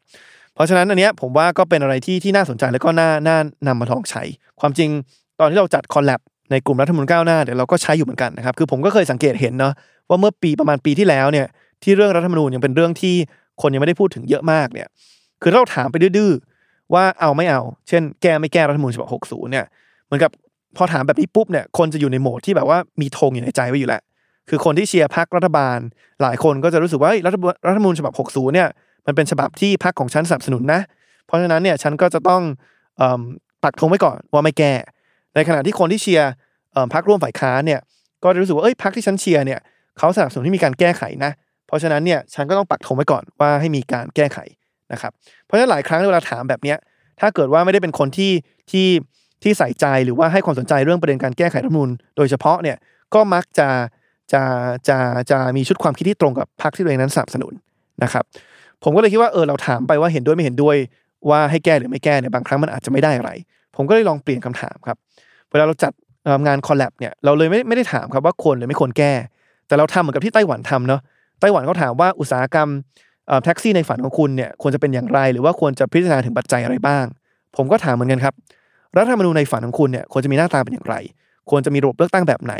เพราะฉะนั้นอันเนี้ยผมว่าก็เป็นอะไรที่ที่น่าสนใจแล้วก็น่าน่านำมาลองใช้ ความจริงตอนที่เราจัดคอลแลบในกลุ่มรัฐมนตรีก้าวหน้าเดี๋ยวเราก็ใช้อยู่เหมือนกันนะครับคือผมก็เคยสังเกตเห็นเนาะว่าเมื่อปีประมาณปีที่แล้วเนี่ยที่เรื่องรัฐธรรมนูญยังเป็นเรื่องที่คนยังไม่ได้พูดถึงเยอะมากเนี่ยคือเราถามไปดื้อว่าเอาไม่เอา เช่น แก้ไม่แก้รัฐธรรมนูญฉบับ60เนี่ยเหมือนกับพอถามแบบนี้ปุ๊บเนี่ยคนจะอยู่ในโหมดที่แบบว่ามีธงอยู่ในใจไว้อยู่แล้วคือคนที่เชียร์พรรครัฐบาล หลายคนก็จะรู้สึกว่ารัฐรัฐธรรมนูญฉบับ60เนี่ย มันเป็นฉบับที่พรรคของฉันสนับสนุนนะ เพราะฉะนั้นเนี่ยฉันก็จะต้องอปักธงไว้ก่อนว่าไม่แก้ ในขณะที่คนที่เชียร์พรรคร่วมฝ่ายค้านเนี่ยก็จะรู้สึกว่าเอ้ยพรรคที่ฉันเชียร์เนี่ยเขาสนับสนุนให้มีการแก้ไขนะ เพราะฉะนั้นเนี่ยฉันก็ต้องปักธงไว้ก่อนว่าให้มีการแก้ไขนะครับ เพราะฉะนั้นหลายครั้งเวลาถามแบบเนี้ยถ้าเกิดว่าไม่ได้เป็นคนที่ที่ที่ใส่ใจหรือว่าให้ความสนใจเรื่องประเด็นการแก้ไขรัฐมนูญโดยเฉพาะเนี่ยก็มักจะจะจะจะมีชุดความคิดที่ตรงกับพรรคที่ตัวเองนั้นสนับสนุนนะครับ ผมก็เลยคิดว่าเออเราถามไปว่าเห็นด้วยไม่เห็นด้วยว่าให้แก้หรือไม่แก้เนี่ยบางครั้งมันอาจจะไม่ได้อะไร ผมก็เลยลองเปลี่ยนคำถามครับ เวลาเราจัดงานคอลแลบเนี่ยเราเลยไม่ไม่ได้ถามครับว่าควรหรือไม่ควรแก้ แต่เราทำเหมือนกับที่ไต้หวันทำเนาะไต้หวันเขาถามว่าอุตสาหกรรมแท็กซี่ในฝันของคุณเนี่ยควรจะเป็นอย่างไร หรือว่าควรจะพิจารณาถึงปัจจัยอะไรบ้าง ผมก็ถามเหมือนกันครับรัฐธรรมนูญในฝันของคุณเนี่ยควรจะมีหน้าตาเป็นอย่างไร ควรจะมีระบบเลือกตั้งแบบไหน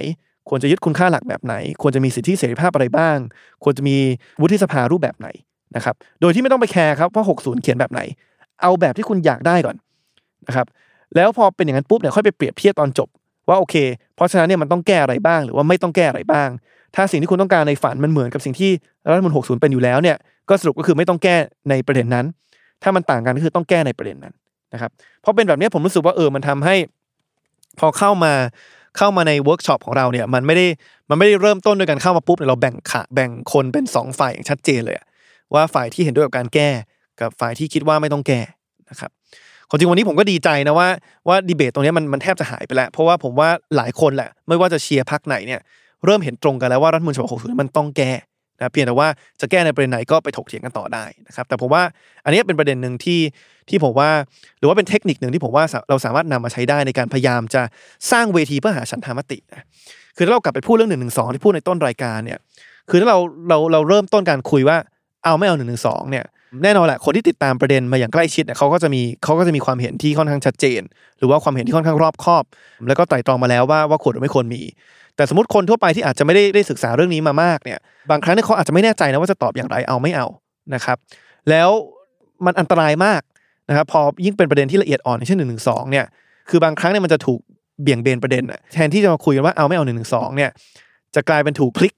ควรจะยึดคุณค่าหลักแบบไหน ควรจะมีสิทธิเสรีภาพอะไรบ้าง ควรจะมีวุฒิสภารูปแบบไหน นะครับโดยที่ไม่ต้องไปแคร์ครับว่า 60 เขียนแบบไหน เอาแบบที่คุณอยากได้ก่อนนะครับแล้วพอเป็นอย่างนั้นปุ๊บเนี่ยค่อยไปเปรียบเทียบตอนจบ ว่าโอเค เพราะฉะนั้นเนี่ยมันต้องแก้อะไรบ้าง หรือว่าไม่ต้องแก้อะไรบ้าง ถ้าสิ่งที่คุณต้องการในฝันมันเหมือนกับสิ่งที่รัฐธรรมนูญ60 เป็นอยู่แล้วเนี่ยก็สรุปก็คือไม่ต้องแก้ในประเด็นนั้น ถ้ามันต่างกันก็คือต้องแก้ในประเด็นนั้นนะครับเพราะเป็นแบบนี้ผมรู้สึกว่าเออมันทำให้ พอเข้ามาเข้ามาในเวิร์กช็อปของเราเนี่ยมันไม่ได้มันไม่ได้เริ่มต้นด้วยการเข้ามาปุ๊บเนี่ยเราแบ่งขะแบ่งคนเป็นสองฝ่ายอย่างชัดเจนเลยะ ว่าฝ่ายที่เห็นด้วยกับการแก้ กับฝ่ายที่คิดว่าไม่ต้องแก้นะครับความจริงวันนี้ผมก็ดีใจนะว่าว่าดีเบตตรงนี้มันมันแทบจะหายไปแล้ว เพราะว่าผมว่าหลายคนแหละ ไม่ว่าจะเชียร์พักไหนเนี่ยเริ่มเห็นตรงกันแล้วว่ารัฐธรรมนูญฉบับ60มันต้องแก้นะเพียงแต่ว่าจะแก้ในประเด็นไหนก็ไปถกเถียงกันต่อได้นะครับแต่ผมว่าอันนี้เป็นประเด็นหนึ่งที่ที่ผมว่าหรือว่าเป็นเทคนิคหนึ่งที่ผมว่าเราสามารถนำมาใช้ได้ในการพยายามจะสร้างเวทีเพื่อหาฉันทามตินะคือถ้าเรากลับไปพูดเรื่องหนึ่งหนึ่งสองที่พูดในต้นรายการเนี่ยคือถ้าเราเราเราเริ่มต้นการคุยว่า เอาไม่เอาหนึ่งหนึ่งสองเนี่ยแน่นอนแหละคนที่ติดตามประเด็นมาอย่างใกล้ชิดเนี่ยเขาก็จะมีเขาก็จะมีความเห็นที่ค่อนข้างชัดเจน หรือว่าความเห็นที่ค่อนข้างรอบคอบ แล้วก็ไตร่ตรองมาแล้วว่าว่าควรหรือไม่ควรมี แต่สมมติคนทั่วไปที่อาจจะไม่ได้ได้ศึกษาเรื่องนี้มามากเนี่ยบางครั้งเนี่ยเขาอาจจะไม่แน่ใจนะว่าจะตอบอย่างไรเอาไม่เอานะครับ แล้วมันอันตรายมากนะครับพอยิ่งเป็นประเด็นที่ละเอียดอ่อนเช่นหนึ่งหนึ่งสองเนี่ยคือบางครั้งเนี่ยมันจะถูกเบี่ยงเบนประเด็นแทนที่จะมาคุยกันว่าเอาไม่เอาหนึ่งหนึ่งสองเนี่ยจะกลายเป็นถูกพลิก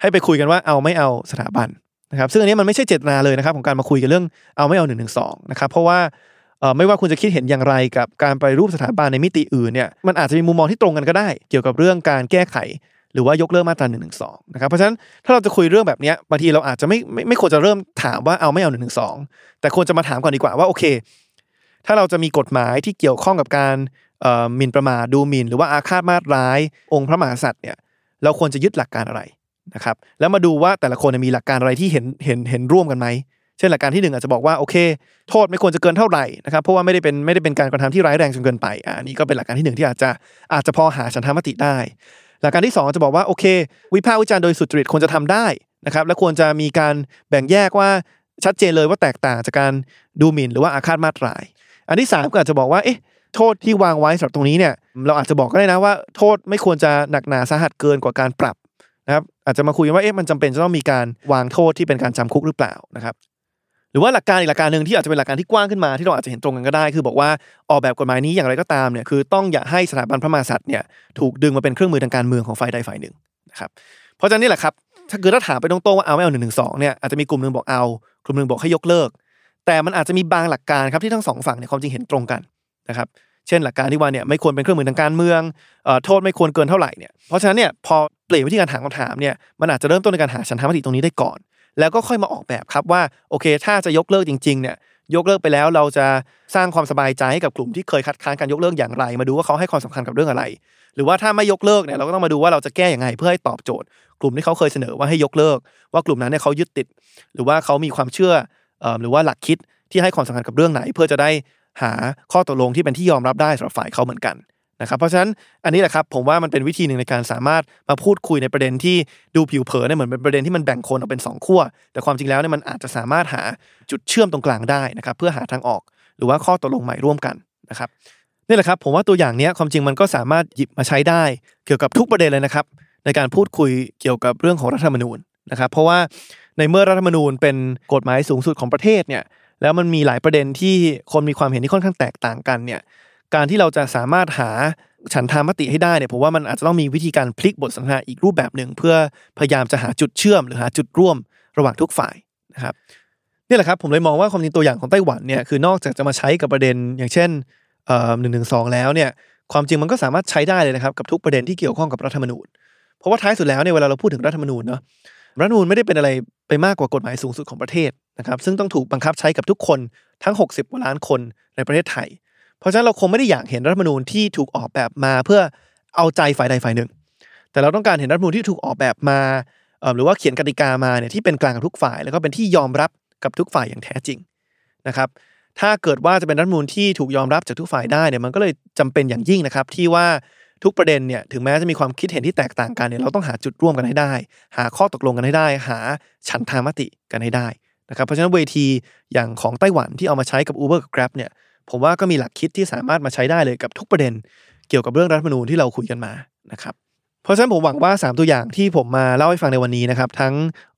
ให้ไปคุยกันว่าเอาไม่เอาสถาบัน นะครับซึ่งอันนี้มันไม่ใช่เจตนาเลยนะครับ ของการมาคุยกันเรื่องเอาไม่เอาหนึ่งหนึ่งสองนะครับเพราะว่าไม่ว่าคุณจะคิดเห็นอย่างไรกับการไปรูปสถาบันในมิติอื่นเนี่ยมันอาจจะมีมุมมองที่ตรงกันก็ได้ เกี่ยวกับเรื่องการแก้ไข หรือว่ายกเลิกมาตราหนึ่งหนึ่งสองนะครับเพราะฉะนั้นถ้าเราจะคุยเรื่องแบบนี้บางทีเราอาจจะไม่ไม่ไม่ควรจะเริ่มถามว่าเอาไม่เอาหนึ่งหนึ่งสองแต่ควรจะมาถามก่อนดีกว่าว่าโอเค ถ้าเราจะมีกฎหมายที่เกี่ยวข้องกับการหมิ่นประมาทดูหมิ่น หรือว่าอาฆาตมาตร้าย องค์พระมหากษัตริย์เนี่ยเราควรจะยึดหลักการอะไร นะครับแล้วมาดูว่าแต่ละคนมีหลักการอะไรที่เห็นเห็นเห็นร่วมกันไหมเช่นหลักการที่หนึ่งอาจจะบอกว่าโอเค โทษไม่ควรจะเกินเท่าไหร่นะครับเพราะว่าไม่ได้เป็นไม่ได้เป็นการกระทำที่ร้ายแรงจนเกินไปอันนี้ก็เป็นหลักการที่หนึ่งที่อาจจะอาจจะพอหาฉันทามติได้ หลักการที่ 2 จะบอกว่าโอเค วิพากษ์วิจารณ์โดยสุจริตควรจะทำได้นะครับและควรจะมีการแบ่งแยกว่าชัดเจนเลยว่าแตกต่างจากการดูหมิ่นหรือว่าอาฆาตมาตราย อันที่ 3 ก็อาจจะบอกว่าเอ๊ะโทษที่วางไว้สำหรับตรงนี้เนี่ยเราอาจจะบอกก็ได้นะว่า โทษไม่ควรจะหนักหนาสาหัสเกินกว่าการปรับ นะครับอาจจะมาคุยกันว่าเอ๊ะมันจำเป็นจะต้องมีการวางโทษที่เป็นการจำคุกหรือเปล่านะครับหรือว่าหลักการอีกหลักการหนึ่งที่อาจจะเป็นหลักการที่กว้างขึ้นมาที่เราอาจจะเห็นตรงกันก็ได้ คือบอกว่าออกแบบกฎหมายนี้อย่างไรก็ตามเนี่ยคือต้องอย่าให้สถาบันพระมหากษัตริย์เนี่ยถูกดึงมาเป็นเครื่องมือทางการเมืองของฝ่ายใดฝ่ายหนึ่งนะครับเพราะฉะนั้นนี่แหละครับถ้าเกิดถ้าถามไปตรงๆว่าเอาไม่เอาหนึ่งหนึ่งสองเนี่ยอาจจะมีกลุ่มหนึ่งบอกเอากลุ่มหนึ่งบอกให้ยกเลิก แต่มันอาจจะมีบางหลักการครับที่ทั้งสองฝั่งเนี่ยความจริงเห็นตรงกันนะครับเช่นหลักการที่ว่าเนี่ยไม่ควรเป็นเครื่องมือทางการเมืองโทษไม่ควรเกินเท่าไหร่เนี่ยเพราะฉะนั้นเนี่ยพอ ปลี่ยนวิธีการถามคำถามเนี่ยมันอาจจะเริ่มต้นในการหาฉันทามติตรงนี้ได้ก่อน แล้วก็ค่อยมาออกแบบครับว่าโอเค ถ้าจะยกเลิกจริงๆเนี่ยยกเลิกไปแล้วเราจะสร้างความสบายใจให้กับกลุ่มที่เคยคัดค้านการยกเลิกอย่างไร มาดูว่าเขาให้ความสำคัญกับเรื่องอะไร หรือว่าถ้าไม่ยกเลิกเนี่ยเราก็ต้องมาดูว่าเราจะแก้อย่างไงเพื่อให้ตอบโจทย์ กลุ่มที่เขาเคยเสนอว่าให้ยกเลิก ว่ากลุ่มนั้นเนี่ยเขายึดติด หรือว่าเขามีความเชื่อหรือว่าหลักคิดที่ให้ความสำคัญกับเรื่องไหน เพื่อจะได้หาข้อตกลงที่เป็นที่ยอมรับได้สำหรับฝ่ายเขาเหมือนกัน นะครับเพราะฉะนั้นอันนี้แหละครับผมว่ามันเป็นวิธีหนึ่งในการสามารถมาพูดคุยในประเด็นที่ดูผิวเผินเนี่ยเหมือนเป็นประเด็นที่มันแบ่งคนออกเป็น 2 ขั้ว แต่ความจริงแล้วเนี่ยมันอาจจะสามารถหาจุดเชื่อมตรงกลางได้นะครับเพื่อหาทางออกหรือว่าข้อตกลงใหม่ร่วมกันนะครับนี่แหละครับผมว่าตัวอย่างนี้ความจริงมันก็สามารถหยิบมาใช้ได้เกี่ยวกับทุกประเด็นเลยนะครับในการพูดคุยเกี่ยวกับเรื่องของรัฐธรรมนูญนะครับเพราะว่าในเมื่อรัฐธรรมนูญเป็นกฎหมายสูงสุดของประเทศเนี่ยแล้วมันมีหลายประเด็นที่คนมีความเห็นที่ค่อนข้างแตกต่างกันเนี่ย การที่เราจะสามารถหาฉันทามติให้ได้เนี่ยผมว่ามันอาจจะต้องมีวิธีการพลิกบทสนทนาอีกรูปแบบหนึ่ง เพื่อพยายามจะหาจุดเชื่อม หรือหาจุดร่วมระหว่างทุกฝ่ายนะครับนี่แหละครับผมเลยมองว่าความจริงตัวอย่างของไต้หวันเนี่ยคือนอกจากจะมาใช้กับประเด็นอย่างเช่นหนึ่งหนึ่งสองแล้วเนี่ยความจริงมันก็สามารถใช้ได้เลยนะครับกับทุกประเด็นที่เกี่ยวข้องกับรัฐธรรมนูญ เพราะว่าท้ายสุดแล้วเนี่ยเวลาเราพูดถึงรัฐธรรมนูญเนาะรัฐธรรมนูญไม่ได้เป็นอะไรไปมากกว่ากฎหมายสูงสุดของประเทศนะครับซึ่งต้องถูกบังคับใช้กับทุกคนทั้ง 60กว่าล้านคนในประเทศไทย เพราะฉะนั้นเราคงไม่ได้อยากเห็นรัฐมนูญที่ถูกออกแบบมาเพื่อเอาใจฝ่ายใดฝ่ายหนึ่ง แต่เราต้องการเห็นรัฐมนูญที่ถูกออกแบบมาหรือว่าเขียนกติกามาเนี่ยที่เป็นกลางกับทุกฝ่าย แล้วก็เป็นที่ยอมรับกับทุกฝ่ายอย่างแท้จริงนะครับ ถ้าเกิดว่าจะเป็นรัฐมนูญที่ถูกยอมรับจากทุกฝ่ายได้เนี่ยมันก็เลยจำเป็นอย่างยิ่งนะครับ ที่ว่าทุกประเด็นเนี่ยถึงแม้จะมีความคิดเห็นที่แตกต่างกันเนี่ยเราต้องหาจุดร่วมกันให้ได้ หาข้อตกลงกันให้ได้ หาฉันทามติกันให้ได้นะครับเพราะฉะนั้นเวทีอย่างของไต้หวันที่เอามาใช้กับ Uber กับ Grab เนี่ย ผมว่าก็มีหลักคิดที่สามารถมาใช้ได้เลยกับทุกประเด็น เกี่ยวกับเรื่องรัฐมนูญที่เราคุยกันมานะครับเพราะฉะนั้นผมหวังว่า 3 ตัวอย่างที่ผมมาเล่าให้ฟังในวันนี้นะครับ ทั้ง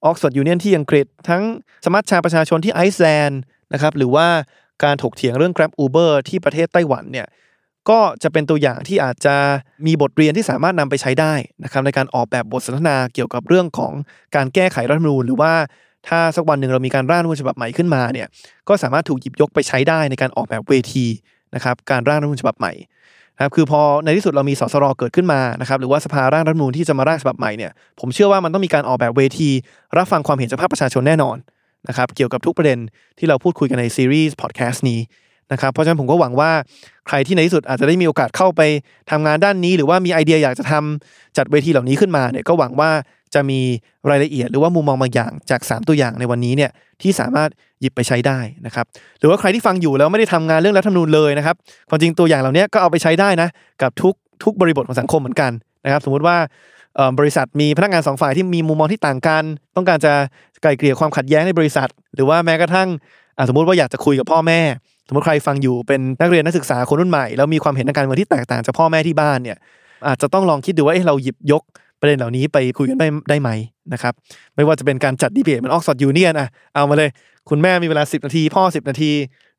Oxford Union ที่อังกฤษ ทั้งสมัชชาประชาชนที่ไอซ์แลนด์นะครับหรือว่าการถกเถียงเรื่อง Grab Uber ที่ประเทศไต้หวันเนี่ยก็จะเป็นตัวอย่างที่อาจจะมีบทเรียนที่สามารถนำไปใช้ได้นะครับในการออกแบบบทสนทนาเกี่ยวกับเรื่องของการแก้ไขรัฐธรรมนูญหรือว่า ถ้าสักวันหนึ่งเรามีการร่างรัฐมนูญฉบับใหม่ขึ้นมาเนี่ยก็สามารถถูกหยิบยกไปใช้ได้ในการออกแบบเวทีนะครับการร่างรัฐมนูญฉบับใหม่นะครับคือพอในที่สุดเรามีสสรเกิดขึ้นมานะครับหรือว่าสภาร่างรัฐมนูญที่จะมาร่างฉบับใหม่เนี่ยผมเชื่อว่ามันต้องมีการออกแบบเวที รับฟังความเห็นจากภาคประชาชนแน่นอนนะครับเกี่ยวกับทุกประเด็นที่เราพูดคุยกันในซีรีส์พอดแคสต์นี้ นะครับเพราะฉะนั้นผมก็หวังว่าใครที่ในที่สุดอาจจะได้มีโอกาสเข้าไปทำงานด้านนี้ หรือว่ามีไอเดียอยากจะทำจัดเวทีเหล่านี้ขึ้นมาเนี่ยก็หวังว่าจะมีรายละเอียดหรือว่ามุมมองบางอย่างจาก 3 ตัวอย่างในวันนี้เนี่ยที่สามารถหยิบไปใช้ได้นะครับหรือว่าใครที่ฟังอยู่แล้วไม่ได้ทำงานเรื่องรัฐธรรมนูญเลยนะครับความจริงตัวอย่างเหล่านี้ก็เอาไปใช้ได้นะกับทุกทุกบริบทของสังคมเหมือนกันนะครับสมมุติว่าบริษัทมีพนักงานสองฝ่ายที่มีมุมมองที่ต่างกัน ต้องการจะไกล่เกลี่ยความขัดแย้งในบริษัท หรือว่าแม้กระทั่งสมมติว่าอยากจะคุยกับพ่อแม่ สมมติใครฟังอยู่เป็นนักเรียนนักศึกษาคนรุ่นใหม่แล้วมีความเห็นทางการเมืองที่แตกต่างจากพ่อแม่ที่บ้านเนี่ยอาจจะต้องลองคิดดูว่าเเราหยิบยก ประเด็นเหล่านี้ไปคุยกันได้ได้ไหมนะครับไม่ว่าจะเป็นการจัดดีเบตมันออกสอดยูเนียนอะเอามาเลย คุณแม่มีเวลา 10 นาที พ่อ 10 นาที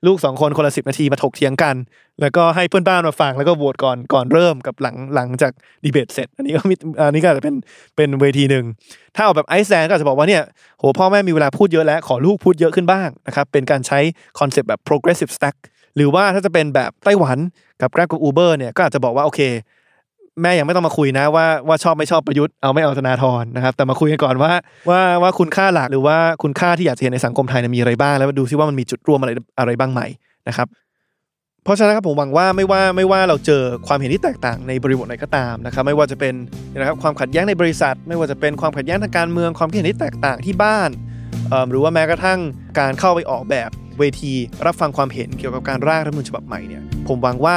ลูก 2 คนคนละ10 นาทีมาถกเถียงกัน แล้วก็ให้เพื่อนบ้านมาฟังแล้วก็โหวตก่อนก่อนเริ่มกับหลังหลังจากดีเบตเสร็จ อันนี้ก็มีอันนี้ก็จะเป็นเป็นเวทีหนึ่งถ้าเอาแบบไอซ์แลนด์ก็อาจจะบอกว่าเนี่ยโหพ่อแม่มีเวลาพูดเยอะแล้วขอลูกพูดเยอะขึ้นบ้างนะครับเป็นการใช้ concept แบบ progressive stack หรือว่าถ้าจะเป็นแบบไต้หวันกับ Grab กับ Uber เนี่ยก็อาจจะบอกว่าโอเค แม่ยังไม่ต้องมาคุยนะว่าว่าชอบไม่ชอบประยุทธ์เอาไม่เอาธนาธรนะครับ แต่มาคุยกันก่อนว่าว่าว่าคุณค่าหลักหรือว่าคุณค่าที่อยากจะเห็นในสังคมไทยมีอะไรบ้าง แล้วดูซิว่ามันมีจุดร่วมอะไรอะไรบ้างไหมนะครับเพราะฉะนั้นครับผมหวังว่าไม่ว่าไม่ว่าเราเจอความเห็นที่แตกต่างในบริบทไหนก็ตามนะครับไม่ว่าจะเป็นนะครับความขัดแย้งในบริษัท ไม่ว่าจะเป็นความขัดแย้งทางการเมืองความคิดเห็นที่แตกต่างที่บ้านหรือว่าแม้กระทั่งการเข้าไปออกแบบเวทีรับฟังความเห็นเกี่ยวกับการร่างรัฐมนูญฉบับใหม่เนี่ยผมหวังว่า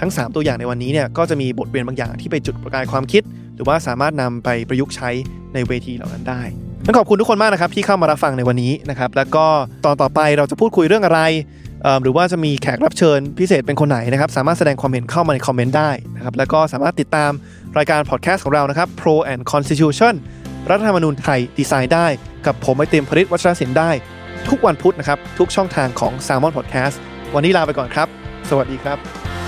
ทั้ง 3 ตัวอย่างในวันนี้เนี่ยก็จะมีบทเรียนบางอย่างที่ไปจุดประกายความคิด หรือว่าสามารถนำไปประยุกต์ใช้ในเวทีเหล่านั้นได้ต้องขอบคุณทุกคนมากนะครับที่เข้ามารับฟังในวันนี้นะครับแล้วก็ตอนต่อไปเราจะพูดคุยเรื่องอะไร หรือว่าจะมีแขกรับเชิญพิเศษเป็นคนไหนนะครับสามารถแสดงความเห็นเข้ามาในคอมเมนต์ได้นะครับแล้วก็สามารถติดตามรายการพอดแคสต์ของเรานะครับ Pro and Constitution รัฐธรรมนูญไทยดีไซน์ได้ กับผมไอเต็มผลิตวัชรศิลป์ได้ ทุกวันพุธนะครับทุกช่องทางของ s ซ l m o n Podcast วันนี้ลาไปก่อนครับ สวัสดีครับ